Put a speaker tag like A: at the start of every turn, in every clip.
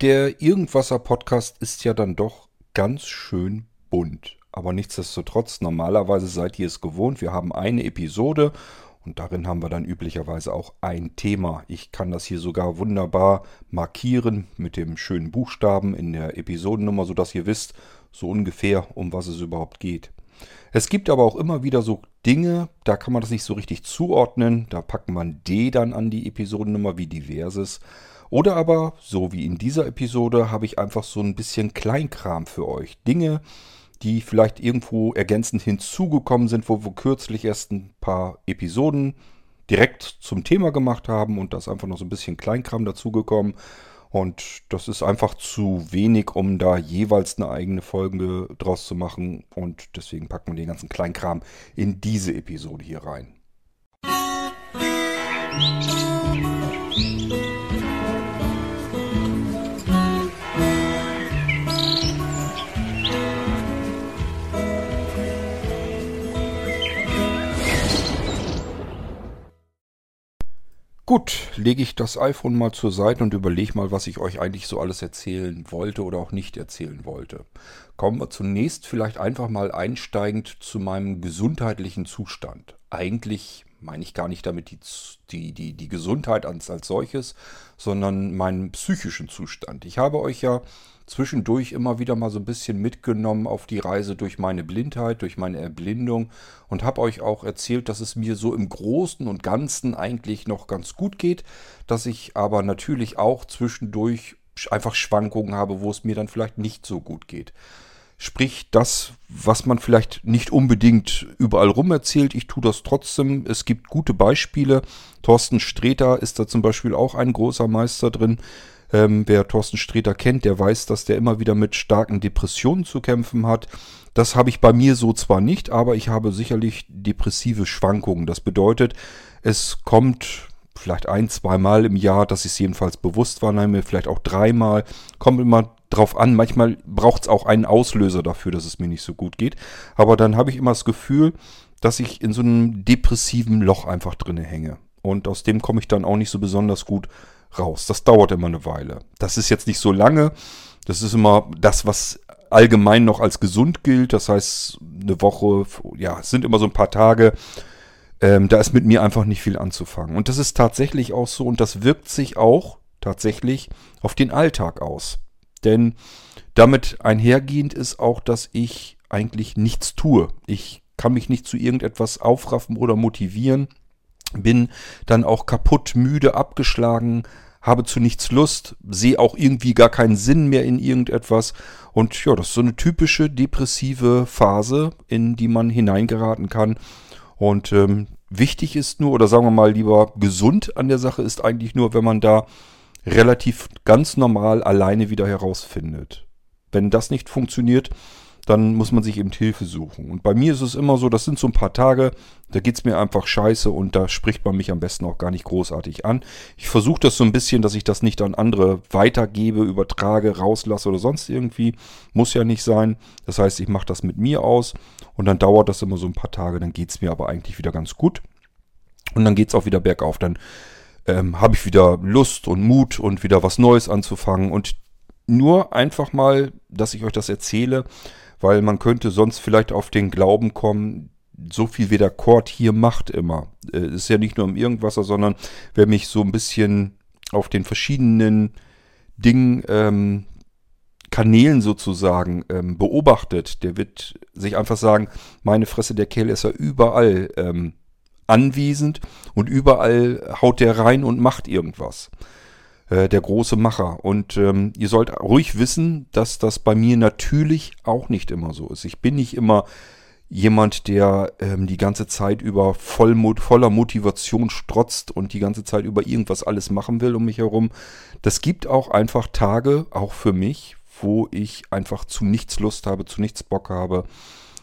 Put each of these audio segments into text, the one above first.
A: Der Irgendwasser Podcast ist ja dann doch ganz schön bunt. Aber nichtsdestotrotz, normalerweise seid ihr es gewohnt. Wir haben eine Episode und darin haben wir dann üblicherweise auch ein Thema. Ich kann das hier sogar wunderbar markieren mit dem schönen Buchstaben in der Episodennummer, sodass ihr wisst, so ungefähr, um was es überhaupt geht. Es gibt aber auch immer wieder so Dinge, da kann man das nicht so richtig zuordnen. Da packt man D dann an die Episodennummer wie diverses. Oder aber, so wie in dieser Episode, habe ich einfach so ein bisschen Kleinkram für euch. Dinge, die vielleicht irgendwo ergänzend hinzugekommen sind, wo wir kürzlich erst ein paar Episoden direkt zum Thema gemacht haben und da ist einfach noch so ein bisschen Kleinkram dazugekommen. Und das ist einfach zu wenig, um da jeweils eine eigene Folge draus zu machen. Und deswegen packen wir den ganzen Kleinkram in diese Episode hier rein. Musik Gut, lege ich das iPhone mal zur Seite und überlege mal, was ich euch eigentlich so alles erzählen wollte oder auch nicht erzählen wollte. Kommen wir zunächst vielleicht einfach mal einsteigend zu meinem gesundheitlichen Zustand. Eigentlich meine ich gar nicht damit die, die, die, die Gesundheit als, als solches, sondern meinen psychischen Zustand. Ich habe euch ja zwischendurch immer wieder mal so ein bisschen mitgenommen auf die Reise durch meine Blindheit, durch meine Erblindung und habe euch auch erzählt, dass es mir so im Großen und Ganzen eigentlich noch ganz gut geht, dass ich aber natürlich auch zwischendurch einfach Schwankungen habe, wo es mir dann vielleicht nicht so gut geht. Sprich, das, was man vielleicht nicht unbedingt überall rum erzählt, ich tue das trotzdem. Es gibt gute Beispiele. Thorsten Sträter ist da zum Beispiel auch ein großer Meister drin. Ähm, wer Thorsten Sträter kennt, der weiß, dass der immer wieder mit starken Depressionen zu kämpfen hat. Das habe ich bei mir so zwar nicht, aber ich habe sicherlich depressive Schwankungen. Das bedeutet, es kommt vielleicht ein, zweimal im Jahr, dass ich es jedenfalls bewusst wahrnehme, vielleicht auch dreimal. Kommt immer drauf an. Manchmal braucht es auch einen Auslöser dafür, dass es mir nicht so gut geht. Aber dann habe ich immer das Gefühl, dass ich in so einem depressiven Loch einfach drinne hänge. Und aus dem komme ich dann auch nicht so besonders gut raus. Das dauert immer eine Weile. Das ist jetzt nicht so lange. Das ist immer das, was allgemein noch als gesund gilt. Das heißt, eine Woche, ja, es sind immer so ein paar Tage. Ähm, da ist mit mir einfach nicht viel anzufangen. Und das ist tatsächlich auch so und das wirkt sich auch tatsächlich auf den Alltag aus. Denn damit einhergehend ist auch, dass ich eigentlich nichts tue. Ich kann mich nicht zu irgendetwas aufraffen oder motivieren bin dann auch kaputt, müde, abgeschlagen, habe zu nichts Lust, sehe auch irgendwie gar keinen Sinn mehr in irgendetwas. Und ja, das ist so eine typische depressive Phase, in die man hineingeraten kann. Und ähm, wichtig ist nur, oder sagen wir mal lieber gesund an der Sache ist eigentlich nur, wenn man da relativ ganz normal alleine wieder herausfindet. Wenn das nicht funktioniert, dann muss man sich eben Hilfe suchen. Und bei mir ist es immer so, das sind so ein paar Tage, da geht es mir einfach scheiße und da spricht man mich am besten auch gar nicht großartig an. Ich versuche das so ein bisschen, dass ich das nicht an andere weitergebe, übertrage, rauslasse oder sonst irgendwie. Muss ja nicht sein. Das heißt, ich mache das mit mir aus und dann dauert das immer so ein paar Tage, dann geht es mir aber eigentlich wieder ganz gut. Und dann geht es auch wieder bergauf. Dann ähm, habe ich wieder Lust und Mut und wieder was Neues anzufangen. Und nur einfach mal, dass ich euch das erzähle, weil man könnte sonst vielleicht auf den Glauben kommen, so viel wie der Chord hier macht immer. Es äh, ist ja nicht nur im Irgendwasser, sondern wer mich so ein bisschen auf den verschiedenen Dingen, ähm, Kanälen sozusagen ähm, beobachtet, der wird sich einfach sagen, meine Fresse, der Kerl ist ja überall ähm, anwesend und überall haut der rein und macht irgendwas. Äh, der große Macher. Und ähm, ihr sollt ruhig wissen, dass das bei mir natürlich auch nicht immer so ist. Ich bin nicht immer jemand, der ähm, die ganze Zeit über voll, voller Motivation strotzt und die ganze Zeit über irgendwas alles machen will um mich herum. Das gibt auch einfach Tage, auch für mich, wo ich einfach zu nichts Lust habe, zu nichts Bock habe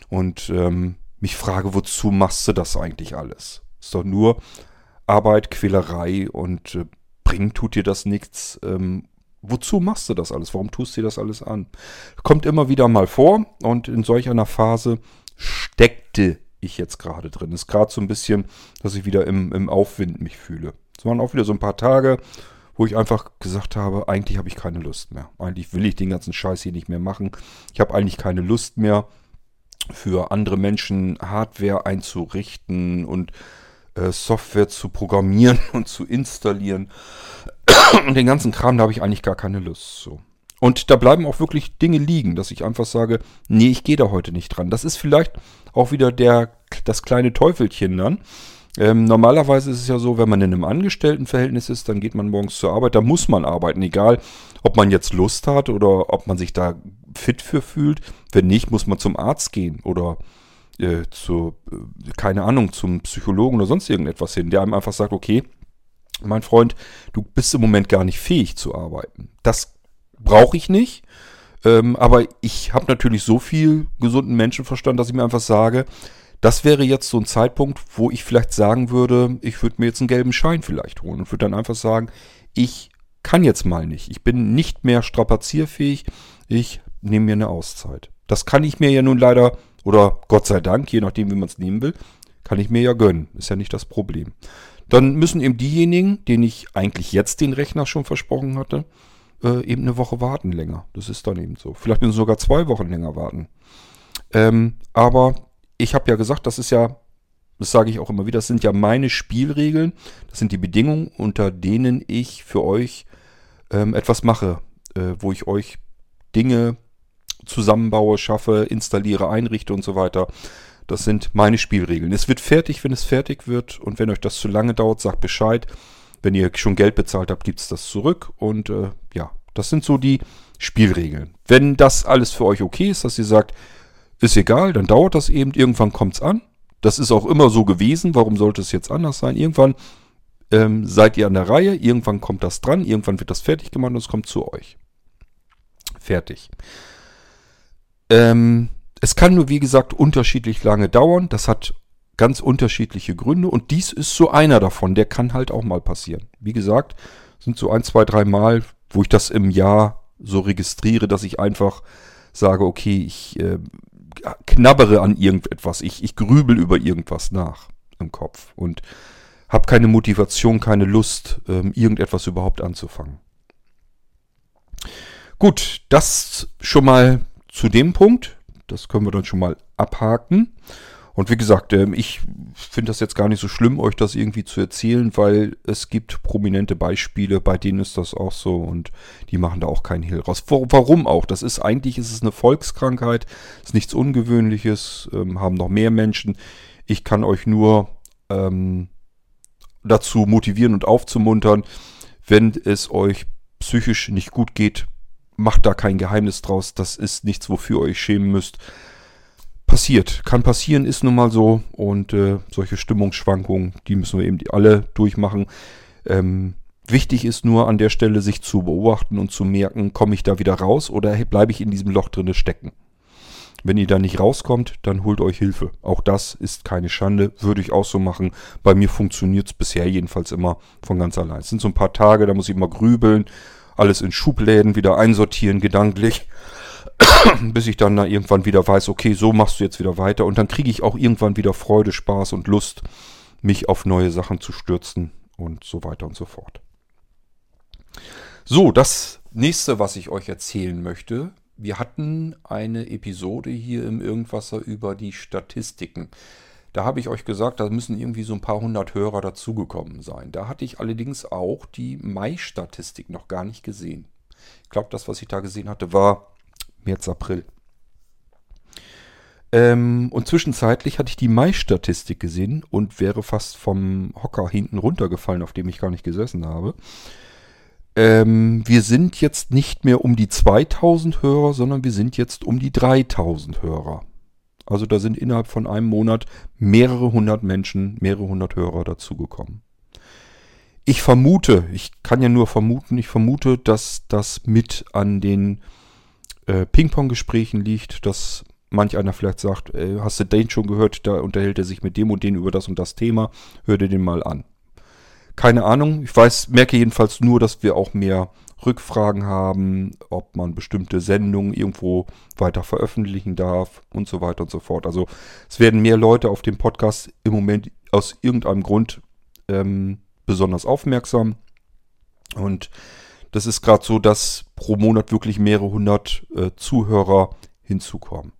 A: und ähm, mich frage, wozu machst du das eigentlich alles? Ist doch nur Arbeit, Quälerei und äh, bringt tut dir das nichts. Ähm, wozu machst du das alles? Warum tust du dir das alles an? Kommt immer wieder mal vor und in solch einer Phase steckte ich jetzt gerade drin. Ist gerade so ein bisschen, dass ich wieder im, im Aufwind mich fühle. Es waren auch wieder so ein paar Tage, wo ich einfach gesagt habe, eigentlich habe ich keine Lust mehr. Eigentlich will ich den ganzen Scheiß hier nicht mehr machen. Ich habe eigentlich keine Lust mehr für andere Menschen Hardware einzurichten und Software zu programmieren und zu installieren. und den ganzen Kram, da habe ich eigentlich gar keine Lust. So. Und da bleiben auch wirklich Dinge liegen, dass ich einfach sage, nee, ich gehe da heute nicht dran. Das ist vielleicht auch wieder der, das kleine Teufelchen dann. Ähm, normalerweise ist es ja so, wenn man in einem Angestelltenverhältnis ist, dann geht man morgens zur Arbeit, da muss man arbeiten, egal ob man jetzt Lust hat oder ob man sich da fit für fühlt. Wenn nicht, muss man zum Arzt gehen oder äh, zu, äh, keine Ahnung, zum Psychologen oder sonst irgendetwas hin, der einem einfach sagt, okay, mein Freund, du bist im Moment gar nicht fähig zu arbeiten. Das brauche ich nicht. Ähm, aber ich habe natürlich so viel gesunden Menschenverstand, dass ich mir einfach sage, das wäre jetzt so ein Zeitpunkt, wo ich vielleicht sagen würde, ich würde mir jetzt einen gelben Schein vielleicht holen und würde dann einfach sagen, ich kann jetzt mal nicht. Ich bin nicht mehr strapazierfähig. Ich nehme mir eine Auszeit. Das kann ich mir ja nun leider, oder Gott sei Dank, je nachdem, wie man es nehmen will, kann ich mir ja gönnen. Ist ja nicht das Problem. Dann müssen eben diejenigen, denen ich eigentlich jetzt den Rechner schon versprochen hatte, äh, eben eine Woche warten länger. Das ist dann eben so. Vielleicht müssen sogar zwei Wochen länger warten. Ähm, aber ich habe ja gesagt, das ist ja, das sage ich auch immer wieder, das sind ja meine Spielregeln. Das sind die Bedingungen, unter denen ich für euch ähm, etwas mache, äh, wo ich euch Dinge zusammenbaue, schaffe, installiere, einrichte und so weiter. Das sind meine Spielregeln. Es wird fertig, wenn es fertig wird. Und wenn euch das zu lange dauert, sagt Bescheid. Wenn ihr schon Geld bezahlt habt, gibt es das zurück. Und äh, ja, das sind so die Spielregeln. Wenn das alles für euch okay ist, dass ihr sagt, ist egal, dann dauert das eben, irgendwann kommt es an. Das ist auch immer so gewesen, warum sollte es jetzt anders sein? Irgendwann ähm, seid ihr an der Reihe, irgendwann kommt das dran, irgendwann wird das fertig gemacht und es kommt zu euch. Fertig. Ähm, es kann nur, wie gesagt, unterschiedlich lange dauern. Das hat ganz unterschiedliche Gründe und dies ist so einer davon. Der kann halt auch mal passieren. Wie gesagt, sind so ein, zwei, drei Mal, wo ich das im Jahr so registriere, dass ich einfach sage, okay, ich äh, knabbere an irgendetwas, ich, ich grübel über irgendwas nach im Kopf und habe keine Motivation, keine Lust, ähm, irgendetwas überhaupt anzufangen. Gut, das schon mal zu dem Punkt. Das können wir dann schon mal abhaken. Und wie gesagt, ähm, ich finde das jetzt gar nicht so schlimm, euch das irgendwie zu erzählen, weil es gibt prominente Beispiele, bei denen ist das auch so und die machen da auch keinen Hehl raus. Warum auch? Das ist eigentlich, ist es eine Volkskrankheit, ist nichts Ungewöhnliches, ähm, haben noch mehr Menschen. Ich kann euch nur ähm, dazu motivieren und aufzumuntern, wenn es euch psychisch nicht gut geht, macht da kein Geheimnis draus. Das ist nichts, wofür ihr euch schämen müsst passiert. Kann passieren, ist nun mal so. Und äh, solche Stimmungsschwankungen, die müssen wir eben alle durchmachen. Ähm, wichtig ist nur an der Stelle, sich zu beobachten und zu merken, komme ich da wieder raus oder bleibe ich in diesem Loch drinne stecken. Wenn ihr da nicht rauskommt, dann holt euch Hilfe. Auch das ist keine Schande, würde ich auch so machen. Bei mir funktioniert es bisher jedenfalls immer von ganz allein. Es sind so ein paar Tage, da muss ich mal grübeln, alles in Schubläden wieder einsortieren, gedanklich. bis ich dann da irgendwann wieder weiß, okay, so machst du jetzt wieder weiter. Und dann kriege ich auch irgendwann wieder Freude, Spaß und Lust, mich auf neue Sachen zu stürzen und so weiter und so fort. So, das nächste, was ich euch erzählen möchte. Wir hatten eine Episode hier im Irgendwasser über die Statistiken. Da habe ich euch gesagt, da müssen irgendwie so ein paar hundert Hörer dazugekommen sein. Da hatte ich allerdings auch die Mai-Statistik noch gar nicht gesehen. Ich glaube, das, was ich da gesehen hatte, war März, April. Ähm, und zwischenzeitlich hatte ich die Mai-Statistik gesehen und wäre fast vom Hocker hinten runtergefallen, auf dem ich gar nicht gesessen habe. Ähm, wir sind jetzt nicht mehr um die 2000 Hörer, sondern wir sind jetzt um die 3000 Hörer. Also da sind innerhalb von einem Monat mehrere hundert Menschen, mehrere hundert Hörer dazugekommen. Ich vermute, ich kann ja nur vermuten, ich vermute, dass das mit an den äh, Ping-Pong-Gesprächen liegt, dass manch einer vielleicht sagt, äh, hast du den schon gehört, da unterhält er sich mit dem und den über das und das Thema, hör dir den mal an. Keine Ahnung, ich weiß, merke jedenfalls nur, dass wir auch mehr Rückfragen haben, ob man bestimmte Sendungen irgendwo weiter veröffentlichen darf und so weiter und so fort. Also es werden mehr Leute auf dem Podcast im Moment aus irgendeinem Grund ähm, besonders aufmerksam. Und das ist gerade so, dass pro Monat wirklich mehrere hundert äh, Zuhörer hinzukommen.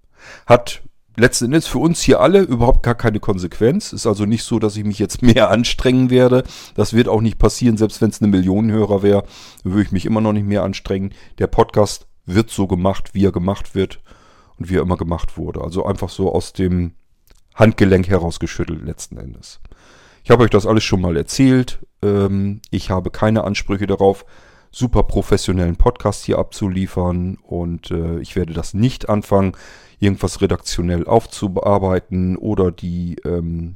A: Hat letzten Endes für uns hier alle überhaupt gar keine Konsequenz. Ist also nicht so, dass ich mich jetzt mehr anstrengen werde. Das wird auch nicht passieren, selbst wenn es eine Millionenhörer wäre, würde ich mich immer noch nicht mehr anstrengen. Der Podcast wird so gemacht, wie er gemacht wird und wie er immer gemacht wurde. Also einfach so aus dem Handgelenk herausgeschüttelt letzten Endes. Ich habe euch das alles schon mal erzählt. Ähm, ich habe keine Ansprüche darauf, super professionellen Podcast hier abzuliefern und äh, ich werde das nicht anfangen, irgendwas redaktionell aufzubearbeiten oder die, ähm,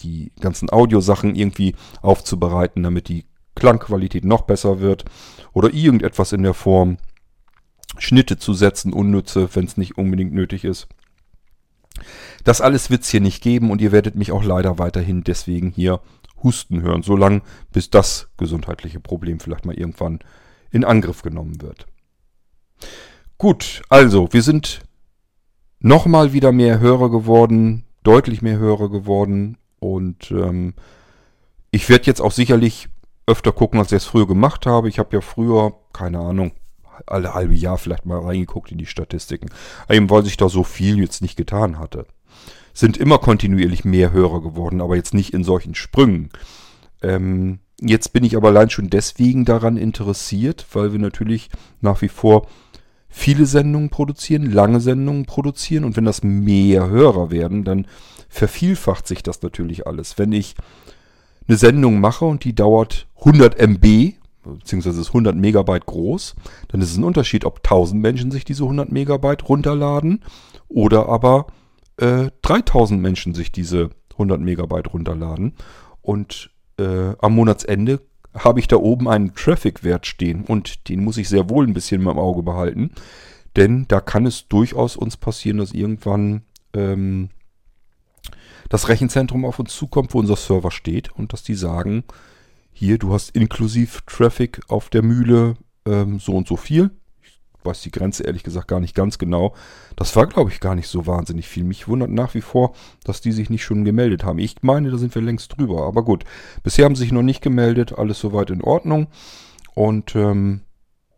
A: die ganzen Audiosachen irgendwie aufzubereiten, damit die Klangqualität noch besser wird oder irgendetwas in der Form. Schnitte zu setzen, unnütze, wenn es nicht unbedingt nötig ist. Das alles wird es hier nicht geben und ihr werdet mich auch leider weiterhin deswegen hier husten hören, solange bis das gesundheitliche Problem vielleicht mal irgendwann in Angriff genommen wird. Gut, also wir sind nochmal wieder mehr Hörer geworden, deutlich mehr Hörer geworden und ähm, ich werde jetzt auch sicherlich öfter gucken, als ich es früher gemacht habe. Ich habe ja früher, keine Ahnung, alle halbe Jahr vielleicht mal reingeguckt in die Statistiken. Eben weil sich da so viel jetzt nicht getan hatte. Sind immer kontinuierlich mehr Hörer geworden, aber jetzt nicht in solchen Sprüngen. Ähm, jetzt bin ich aber allein schon deswegen daran interessiert, weil wir natürlich nach wie vor viele Sendungen produzieren, lange Sendungen produzieren und wenn das mehr Hörer werden, dann vervielfacht sich das natürlich alles. Wenn ich eine Sendung mache und die dauert 100 MB, beziehungsweise ist 100 Megabyte groß, dann ist es ein Unterschied, ob 1000 Menschen sich diese 100 Megabyte runterladen oder aber äh, 3000 Menschen sich diese 100 Megabyte runterladen. Und äh, am Monatsende habe ich da oben einen Traffic-Wert stehen und den muss ich sehr wohl ein bisschen im Auge behalten, denn da kann es durchaus uns passieren, dass irgendwann ähm, das Rechenzentrum auf uns zukommt, wo unser Server steht und dass die sagen, hier, du hast inklusiv Traffic auf der Mühle ähm, so und so viel. Weiß die Grenze ehrlich gesagt gar nicht ganz genau. Das war, glaube ich, gar nicht so wahnsinnig viel. Mich wundert nach wie vor, dass die sich nicht schon gemeldet haben. Ich meine, da sind wir längst drüber. Aber gut, bisher haben sie sich noch nicht gemeldet. Alles soweit in Ordnung. Und ähm,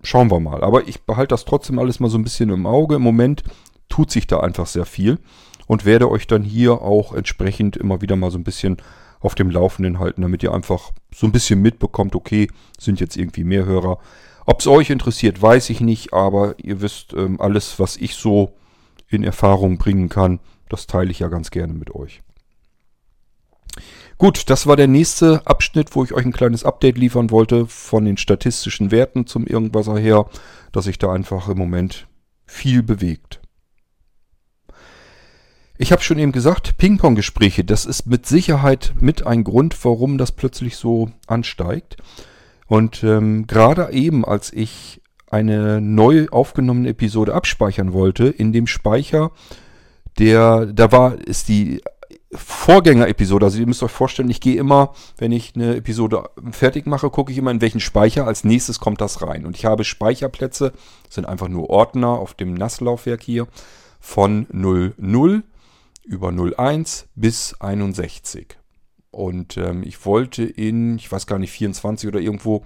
A: schauen wir mal. Aber ich behalte das trotzdem alles mal so ein bisschen im Auge. Im Moment tut sich da einfach sehr viel. Und werde euch dann hier auch entsprechend immer wieder mal so ein bisschen auf dem Laufenden halten, damit ihr einfach so ein bisschen mitbekommt, okay, sind jetzt irgendwie mehr Hörer. Ob es euch interessiert, weiß ich nicht, aber ihr wisst, ähm, alles, was ich so in Erfahrung bringen kann, das teile ich ja ganz gerne mit euch. Gut, das war der nächste Abschnitt, wo ich euch ein kleines Update liefern wollte von den statistischen Werten zum Irgendwasser her, dass sich da einfach im Moment viel bewegt. Ich habe schon eben gesagt, Ping-Pong-Gespräche, das ist mit Sicherheit mit ein Grund, warum das plötzlich so ansteigt. Und ähm, gerade eben, als ich eine neu aufgenommene Episode abspeichern wollte, in dem Speicher, der, da war, ist die Vorgängerepisode, also ihr müsst euch vorstellen, ich gehe immer, wenn ich eine Episode fertig mache, gucke ich immer, in welchen Speicher als nächstes kommt das rein. Und ich habe Speicherplätze, sind einfach nur Ordner auf dem NAS-Laufwerk hier, von 00 über 01 bis 61. Und ähm, ich wollte in, ich weiß gar nicht, 24 oder irgendwo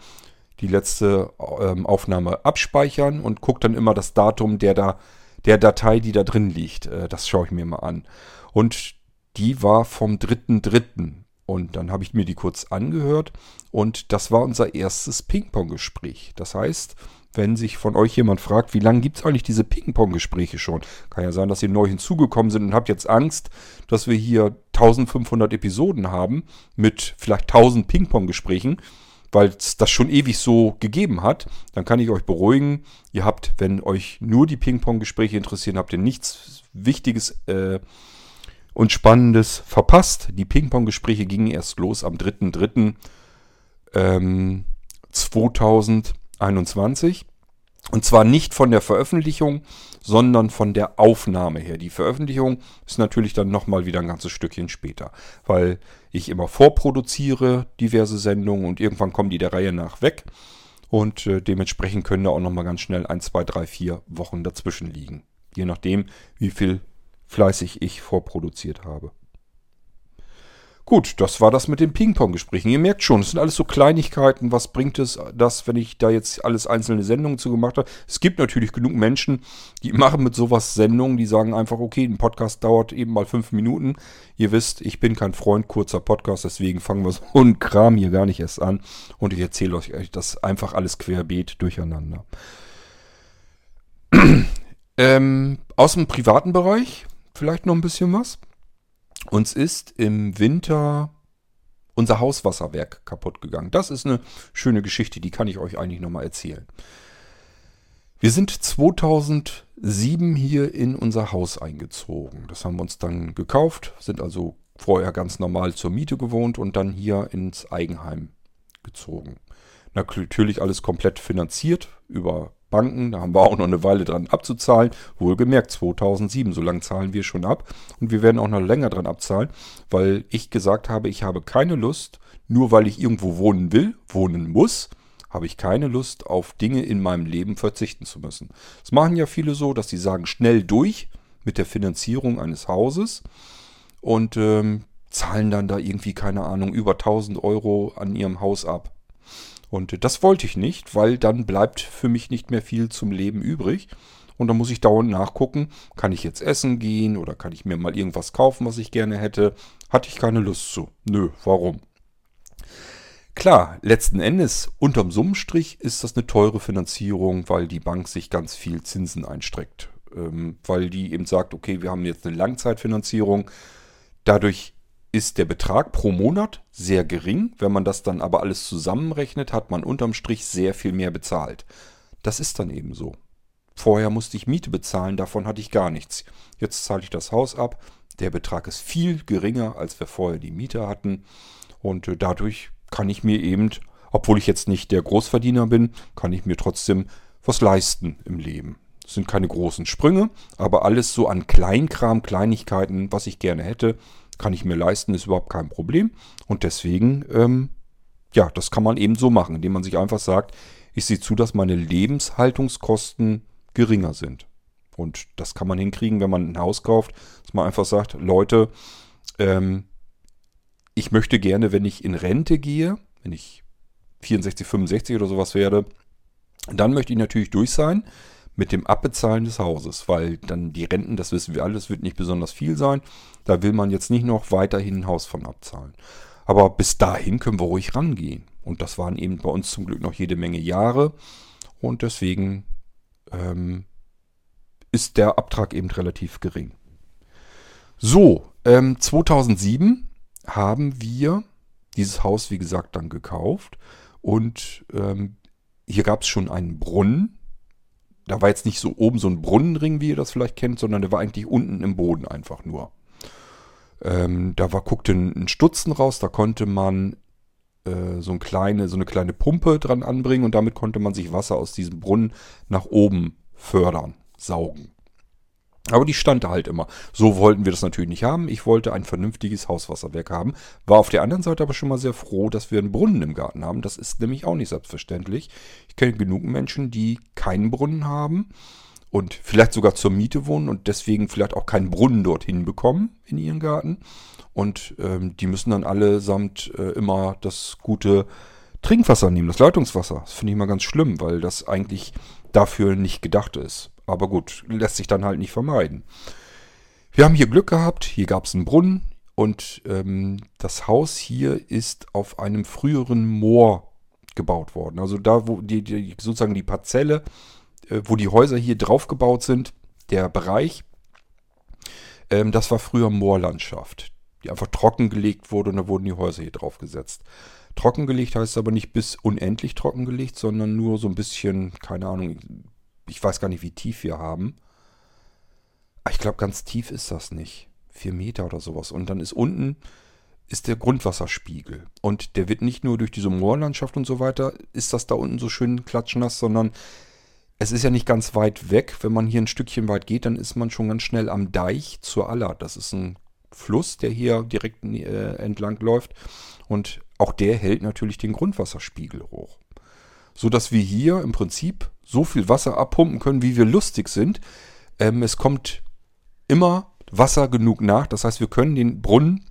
A: die letzte ähm, Aufnahme abspeichern und gucke dann immer das Datum der, da, der Datei, die da drin liegt. Äh, das schaue ich mir mal an. Und die war vom 3.3. Und dann habe ich mir die kurz angehört und das war unser erstes Ping-Pong-Gespräch. Das heißt, wenn sich von euch jemand fragt, wie lange gibt es eigentlich diese Ping-Pong-Gespräche schon? Kann ja sein, dass ihr neu hinzugekommen sind und habt jetzt Angst, dass wir hier 1500 Episoden haben mit vielleicht 1000 Ping-Pong-Gesprächen, weil es das schon ewig so gegeben hat. Dann kann ich euch beruhigen. Ihr habt, wenn euch nur die Ping-Pong-Gespräche interessieren, habt ihr nichts Wichtiges äh, und Spannendes verpasst. Die Ping-Pong-Gespräche gingen erst los am 3.3. Ähm, 2000. 21. Und zwar nicht von der Veröffentlichung, sondern von der Aufnahme her. Die Veröffentlichung ist natürlich dann nochmal wieder ein ganzes Stückchen später, weil ich immer vorproduziere diverse Sendungen und irgendwann kommen die der Reihe nach weg. Und äh, dementsprechend können da auch nochmal ganz schnell ein, zwei, drei, vier Wochen dazwischen liegen. Je nachdem, wie viel fleißig ich vorproduziert habe. Gut, das war das mit den Ping-Pong-Gesprächen. Ihr merkt schon, es sind alles so Kleinigkeiten. Was bringt es das, wenn ich da jetzt alles einzelne Sendungen zu gemacht habe? Es gibt natürlich genug Menschen, die machen mit sowas Sendungen, die sagen einfach, okay, ein Podcast dauert eben mal fünf Minuten. Ihr wisst, ich bin kein Freund kurzer Podcast, deswegen fangen wir so einen Kram hier gar nicht erst an. Und ich erzähle euch das einfach alles querbeet durcheinander. ähm, aus dem privaten Bereich vielleicht noch ein bisschen was. Uns ist im Winter unser Hauswasserwerk kaputt gegangen. Das ist eine schöne Geschichte, die kann ich euch eigentlich nochmal erzählen. Wir sind 2007 hier in unser Haus eingezogen. Das haben wir uns dann gekauft, sind also vorher ganz normal zur Miete gewohnt und dann hier ins Eigenheim gezogen. Natürlich alles komplett finanziert über Banken. Da haben wir auch noch eine Weile dran abzuzahlen. Wohlgemerkt 2007, so lange zahlen wir schon ab. Und wir werden auch noch länger dran abzahlen, weil ich gesagt habe, ich habe keine Lust, nur weil ich irgendwo wohnen will, wohnen muss, habe ich keine Lust, auf Dinge in meinem Leben verzichten zu müssen. Das machen ja viele so, dass sie sagen, schnell durch mit der Finanzierung eines Hauses und ähm, zahlen dann da irgendwie, keine Ahnung, über 1000 Euro an ihrem Haus ab. Und das wollte ich nicht, weil dann bleibt für mich nicht mehr viel zum Leben übrig. Und dann muss ich dauernd nachgucken, kann ich jetzt essen gehen oder kann ich mir mal irgendwas kaufen, was ich gerne hätte. Hatte ich keine Lust zu. Nö, warum? Klar, letzten Endes, unterm Summenstrich ist das eine teure Finanzierung, weil die Bank sich ganz viel Zinsen einstreckt. Ähm, weil die eben sagt, okay, wir haben jetzt eine Langzeitfinanzierung. Dadurch ist der Betrag pro Monat sehr gering. Wenn man das dann aber alles zusammenrechnet, hat man unterm Strich sehr viel mehr bezahlt. Das ist dann eben so. Vorher musste ich Miete bezahlen, davon hatte ich gar nichts. Jetzt zahle ich das Haus ab. Der Betrag ist viel geringer, als wir vorher die Miete hatten. Und äh, dadurch kann ich mir eben, obwohl ich jetzt nicht der Großverdiener bin, kann ich mir trotzdem was leisten im Leben. Das sind keine großen Sprünge, aber alles so an Kleinkram, Kleinigkeiten, was ich gerne hätte, kann ich mir leisten, ist überhaupt kein Problem. Und deswegen, ähm, ja, das kann man eben so machen, indem man sich einfach sagt, ich sehe zu, dass meine Lebenshaltungskosten geringer sind. Und das kann man hinkriegen, wenn man ein Haus kauft, dass man einfach sagt, Leute, ähm, ich möchte gerne, wenn ich in Rente gehe, wenn ich 64, 65 oder sowas werde, dann möchte ich natürlich durch sein mit dem Abbezahlen des Hauses, weil dann die Renten, das wissen wir alle, das wird nicht besonders viel sein. Da will man jetzt nicht noch weiterhin ein Haus von abzahlen. Aber bis dahin können wir ruhig rangehen. Und das waren eben bei uns zum Glück noch jede Menge Jahre. Und deswegen ähm, ist der Abtrag eben relativ gering. So, ähm, 2007 haben wir dieses Haus, wie gesagt, dann gekauft. Und ähm, hier gab es schon einen Brunnen da war jetzt nicht so oben so ein Brunnenring, wie ihr das vielleicht kennt, sondern der war eigentlich unten im Boden einfach nur. Ähm, da war, guckte ein, Stutzen raus, da konnte man äh, so, ein kleine, so eine kleine Pumpe dran anbringen und damit konnte man sich Wasser aus diesem Brunnen nach oben fördern, saugen. Aber die stand da halt immer. So wollten wir das natürlich nicht haben. Ich wollte ein vernünftiges Hauswasserwerk haben. War auf der anderen Seite aber schon mal sehr froh, dass wir einen Brunnen im Garten haben. Das ist nämlich auch nicht selbstverständlich. Ich kenne genug Menschen, die keinen Brunnen haben und vielleicht sogar zur Miete wohnen und deswegen vielleicht auch keinen Brunnen dorthin bekommen in ihren Garten. Und ähm, die müssen dann allesamt äh, immer das gute Trinkwasser nehmen, das Leitungswasser. Das finde ich mal ganz schlimm, weil das eigentlich dafür nicht gedacht ist. Aber gut, lässt sich dann halt nicht vermeiden. Wir haben hier Glück gehabt, hier gab es einen Brunnen und ähm, das Haus hier ist auf einem früheren Moor gebaut worden. Also da, wo die, die sozusagen die Parzelle, äh, wo die Häuser hier drauf gebaut sind, der Bereich, ähm, das war früher Moorlandschaft, die einfach trockengelegt wurde und da wurden die Häuser hier drauf gesetzt. Trockengelegt heißt aber nicht bis unendlich trockengelegt, sondern nur so ein bisschen, keine Ahnung, ich weiß gar nicht, wie tief wir haben. Ich glaube, ganz tief ist das nicht. Vier Meter oder sowas. Und dann ist unten ist der Grundwasserspiegel. Und der wird nicht nur durch diese Moorlandschaft und so weiter, ist das da unten so schön klatschnass, sondern es ist ja nicht ganz weit weg. Wenn man hier ein Stückchen weit geht, dann ist man schon ganz schnell am Deich zur Aller. Das ist ein Fluss, der hier direkt äh, entlang läuft. Und auch der hält natürlich den Grundwasserspiegel hoch. So dass wir hier im Prinzip so viel Wasser abpumpen können, wie wir lustig sind. Ähm, es kommt immer Wasser genug nach. Das heißt, wir können den Brunnen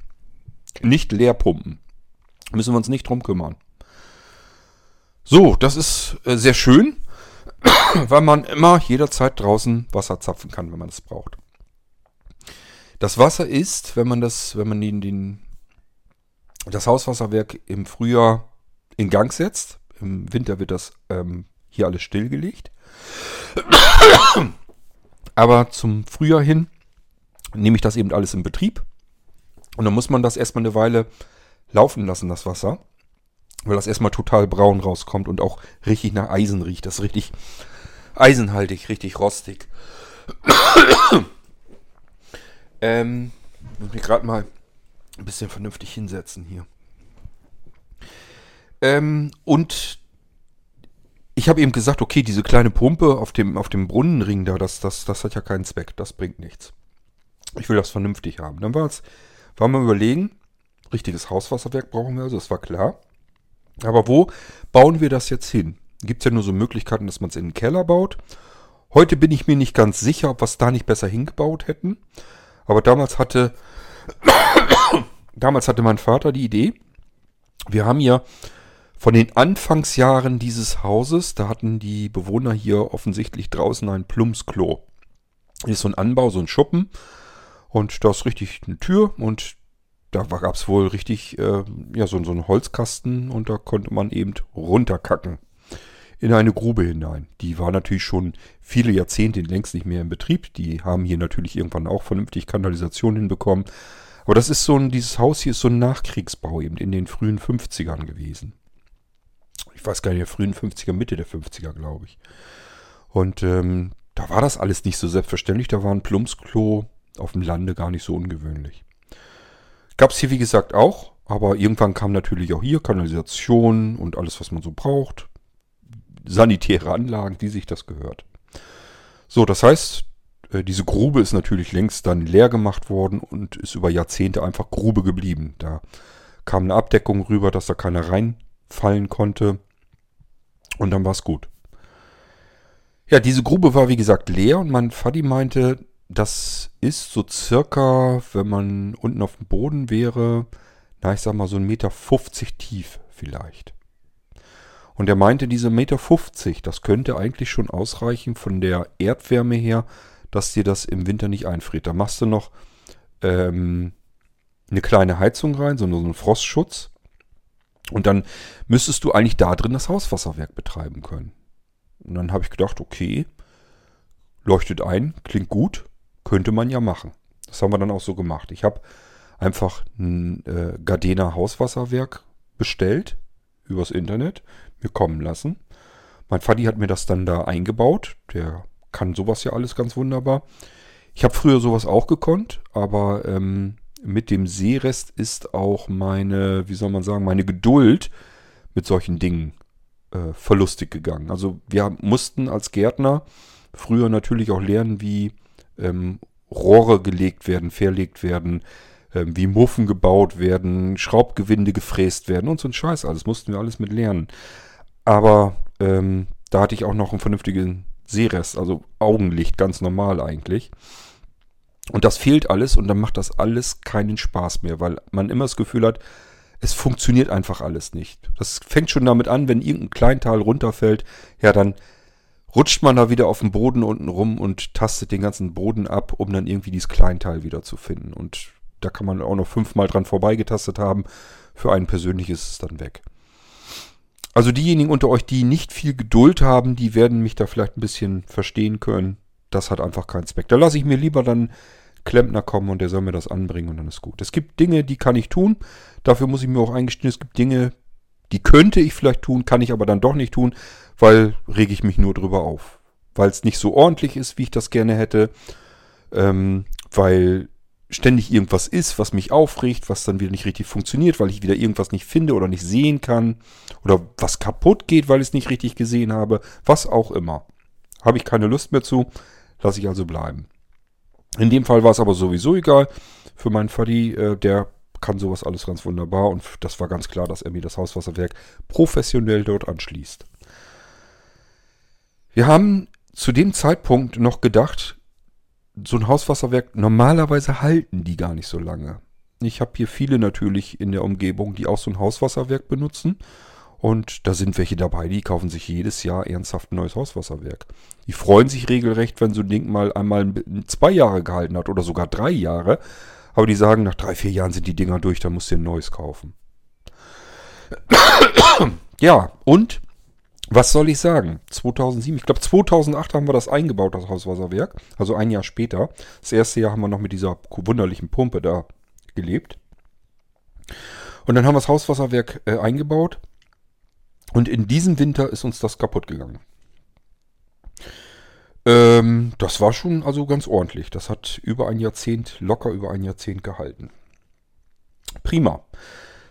A: nicht leer pumpen. Müssen wir uns nicht drum kümmern. So, das ist äh, sehr schön, weil man immer jederzeit draußen Wasser zapfen kann, wenn man es braucht. Das Wasser ist, wenn man das, wenn man den, den, das Hauswasserwerk im Frühjahr in Gang setzt, im Winter wird das ähm, hier alles stillgelegt. Aber zum Frühjahr hin nehme ich das eben alles in Betrieb. Und dann muss man das erstmal eine Weile laufen lassen, das Wasser. Weil das erstmal total braun rauskommt und auch richtig nach Eisen riecht. Das ist richtig eisenhaltig, richtig rostig. ähm, muss mich gerade mal ein bisschen vernünftig hinsetzen hier. Ähm, und ich habe eben gesagt, okay, diese kleine Pumpe auf dem, auf dem Brunnenring da, das, das, das hat ja keinen Zweck, das bringt nichts. Ich will das vernünftig haben. Dann war es, war mal überlegen, richtiges Hauswasserwerk brauchen wir, also das war klar. Aber wo bauen wir das jetzt hin? Gibt es ja nur so Möglichkeiten, dass man es in den Keller baut. Heute bin ich mir nicht ganz sicher, ob wir es da nicht besser hingebaut hätten. Aber damals hatte, damals hatte mein Vater die Idee. Wir haben ja von den Anfangsjahren dieses Hauses, da hatten die Bewohner hier offensichtlich draußen ein Plumpsklo. Hier ist so ein Anbau, so ein Schuppen. Und da ist richtig eine Tür und da gab es wohl richtig äh, ja, so, so einen Holzkasten und da konnte man eben runterkacken in eine Grube hinein. Die war natürlich schon viele Jahrzehnte längst nicht mehr in Betrieb. Die haben hier natürlich irgendwann auch vernünftig Kanalisation hinbekommen. Aber das ist so ein, dieses Haus hier ist so ein Nachkriegsbau eben in den frühen 50ern gewesen ich weiß gar nicht, der frühen 50er, Mitte der 50er, glaube ich. Und ähm, da war das alles nicht so selbstverständlich. Da war ein Plumpsklo auf dem Lande gar nicht so ungewöhnlich. Gab es hier, wie gesagt, auch. Aber irgendwann kam natürlich auch hier Kanalisation und alles, was man so braucht. Sanitäre Anlagen, wie sich das gehört. So, das heißt, äh, diese Grube ist natürlich längst dann leer gemacht worden und ist über Jahrzehnte einfach Grube geblieben. Da kam eine Abdeckung rüber, dass da keiner reinfallen konnte. Und dann war es gut. Ja, diese Grube war wie gesagt leer und mein Vati meinte, das ist so circa, wenn man unten auf dem Boden wäre, na ich sag mal so ein Meter 50 tief vielleicht. Und er meinte, diese Meter 50, das könnte eigentlich schon ausreichen von der Erdwärme her, dass dir das im Winter nicht einfriert. Da machst du noch ähm, eine kleine Heizung rein, so einen Frostschutz. Und dann müsstest du eigentlich da drin das Hauswasserwerk betreiben können. Und dann habe ich gedacht, okay, leuchtet ein, klingt gut, könnte man ja machen. Das haben wir dann auch so gemacht. Ich habe einfach ein äh, Gardena Hauswasserwerk bestellt übers Internet, mir kommen lassen. Mein Vati hat mir das dann da eingebaut. Der kann sowas ja alles ganz wunderbar. Ich habe früher sowas auch gekonnt, aber ähm, mit dem Seerest ist auch meine, wie soll man sagen, meine Geduld mit solchen Dingen äh, verlustig gegangen. Also wir mussten als Gärtner früher natürlich auch lernen, wie ähm, Rohre gelegt werden, verlegt werden, ähm, wie Muffen gebaut werden, Schraubgewinde gefräst werden und so ein Scheiß. Alles mussten wir alles mit lernen. Aber ähm, da hatte ich auch noch einen vernünftigen Seerest, also Augenlicht, ganz normal eigentlich. Und das fehlt alles und dann macht das alles keinen Spaß mehr, weil man immer das Gefühl hat, es funktioniert einfach alles nicht. Das fängt schon damit an, wenn irgendein Kleinteil runterfällt, ja, dann rutscht man da wieder auf dem Boden unten rum und tastet den ganzen Boden ab, um dann irgendwie dieses Kleinteil wieder zu finden. Und da kann man auch noch fünfmal dran vorbeigetastet haben. Für einen persönlich ist es dann weg. Also diejenigen unter euch, die nicht viel Geduld haben, die werden mich da vielleicht ein bisschen verstehen können. Das hat einfach keinen Zweck. Da lasse ich mir lieber dann Klempner kommen und der soll mir das anbringen und dann ist gut. Es gibt Dinge, die kann ich tun. Dafür muss ich mir auch eingestehen, es gibt Dinge, die könnte ich vielleicht tun, kann ich aber dann doch nicht tun, weil rege ich mich nur drüber auf. Weil es nicht so ordentlich ist, wie ich das gerne hätte. Ähm, weil ständig irgendwas ist, was mich aufregt, was dann wieder nicht richtig funktioniert, weil ich wieder irgendwas nicht finde oder nicht sehen kann. Oder was kaputt geht, weil ich es nicht richtig gesehen habe. Was auch immer. Habe ich keine Lust mehr zu, lasse ich also bleiben. In dem Fall war es aber sowieso egal. Für meinen Vati, äh, der kann sowas alles ganz wunderbar und das war ganz klar, dass er mir das Hauswasserwerk professionell dort anschließt. Wir haben zu dem Zeitpunkt noch gedacht, so ein Hauswasserwerk, normalerweise halten die gar nicht so lange. Ich habe hier viele natürlich in der Umgebung, die auch so ein Hauswasserwerk benutzen. Und da sind welche dabei, die kaufen sich jedes Jahr ernsthaft ein neues Hauswasserwerk. Die freuen sich regelrecht, wenn so ein Ding mal einmal zwei Jahre gehalten hat oder sogar drei Jahre. Aber die sagen, nach drei, vier Jahren sind die Dinger durch, dann musst du ein neues kaufen. ja, und was soll ich sagen? 2007, ich glaube 2008 haben wir das eingebaut, das Hauswasserwerk. Also ein Jahr später. Das erste Jahr haben wir noch mit dieser wunderlichen Pumpe da gelebt. Und dann haben wir das Hauswasserwerk äh, eingebaut. Und in diesem Winter ist uns das kaputt gegangen. Ähm, das war schon also ganz ordentlich. Das hat über ein Jahrzehnt, locker über ein Jahrzehnt gehalten. Prima.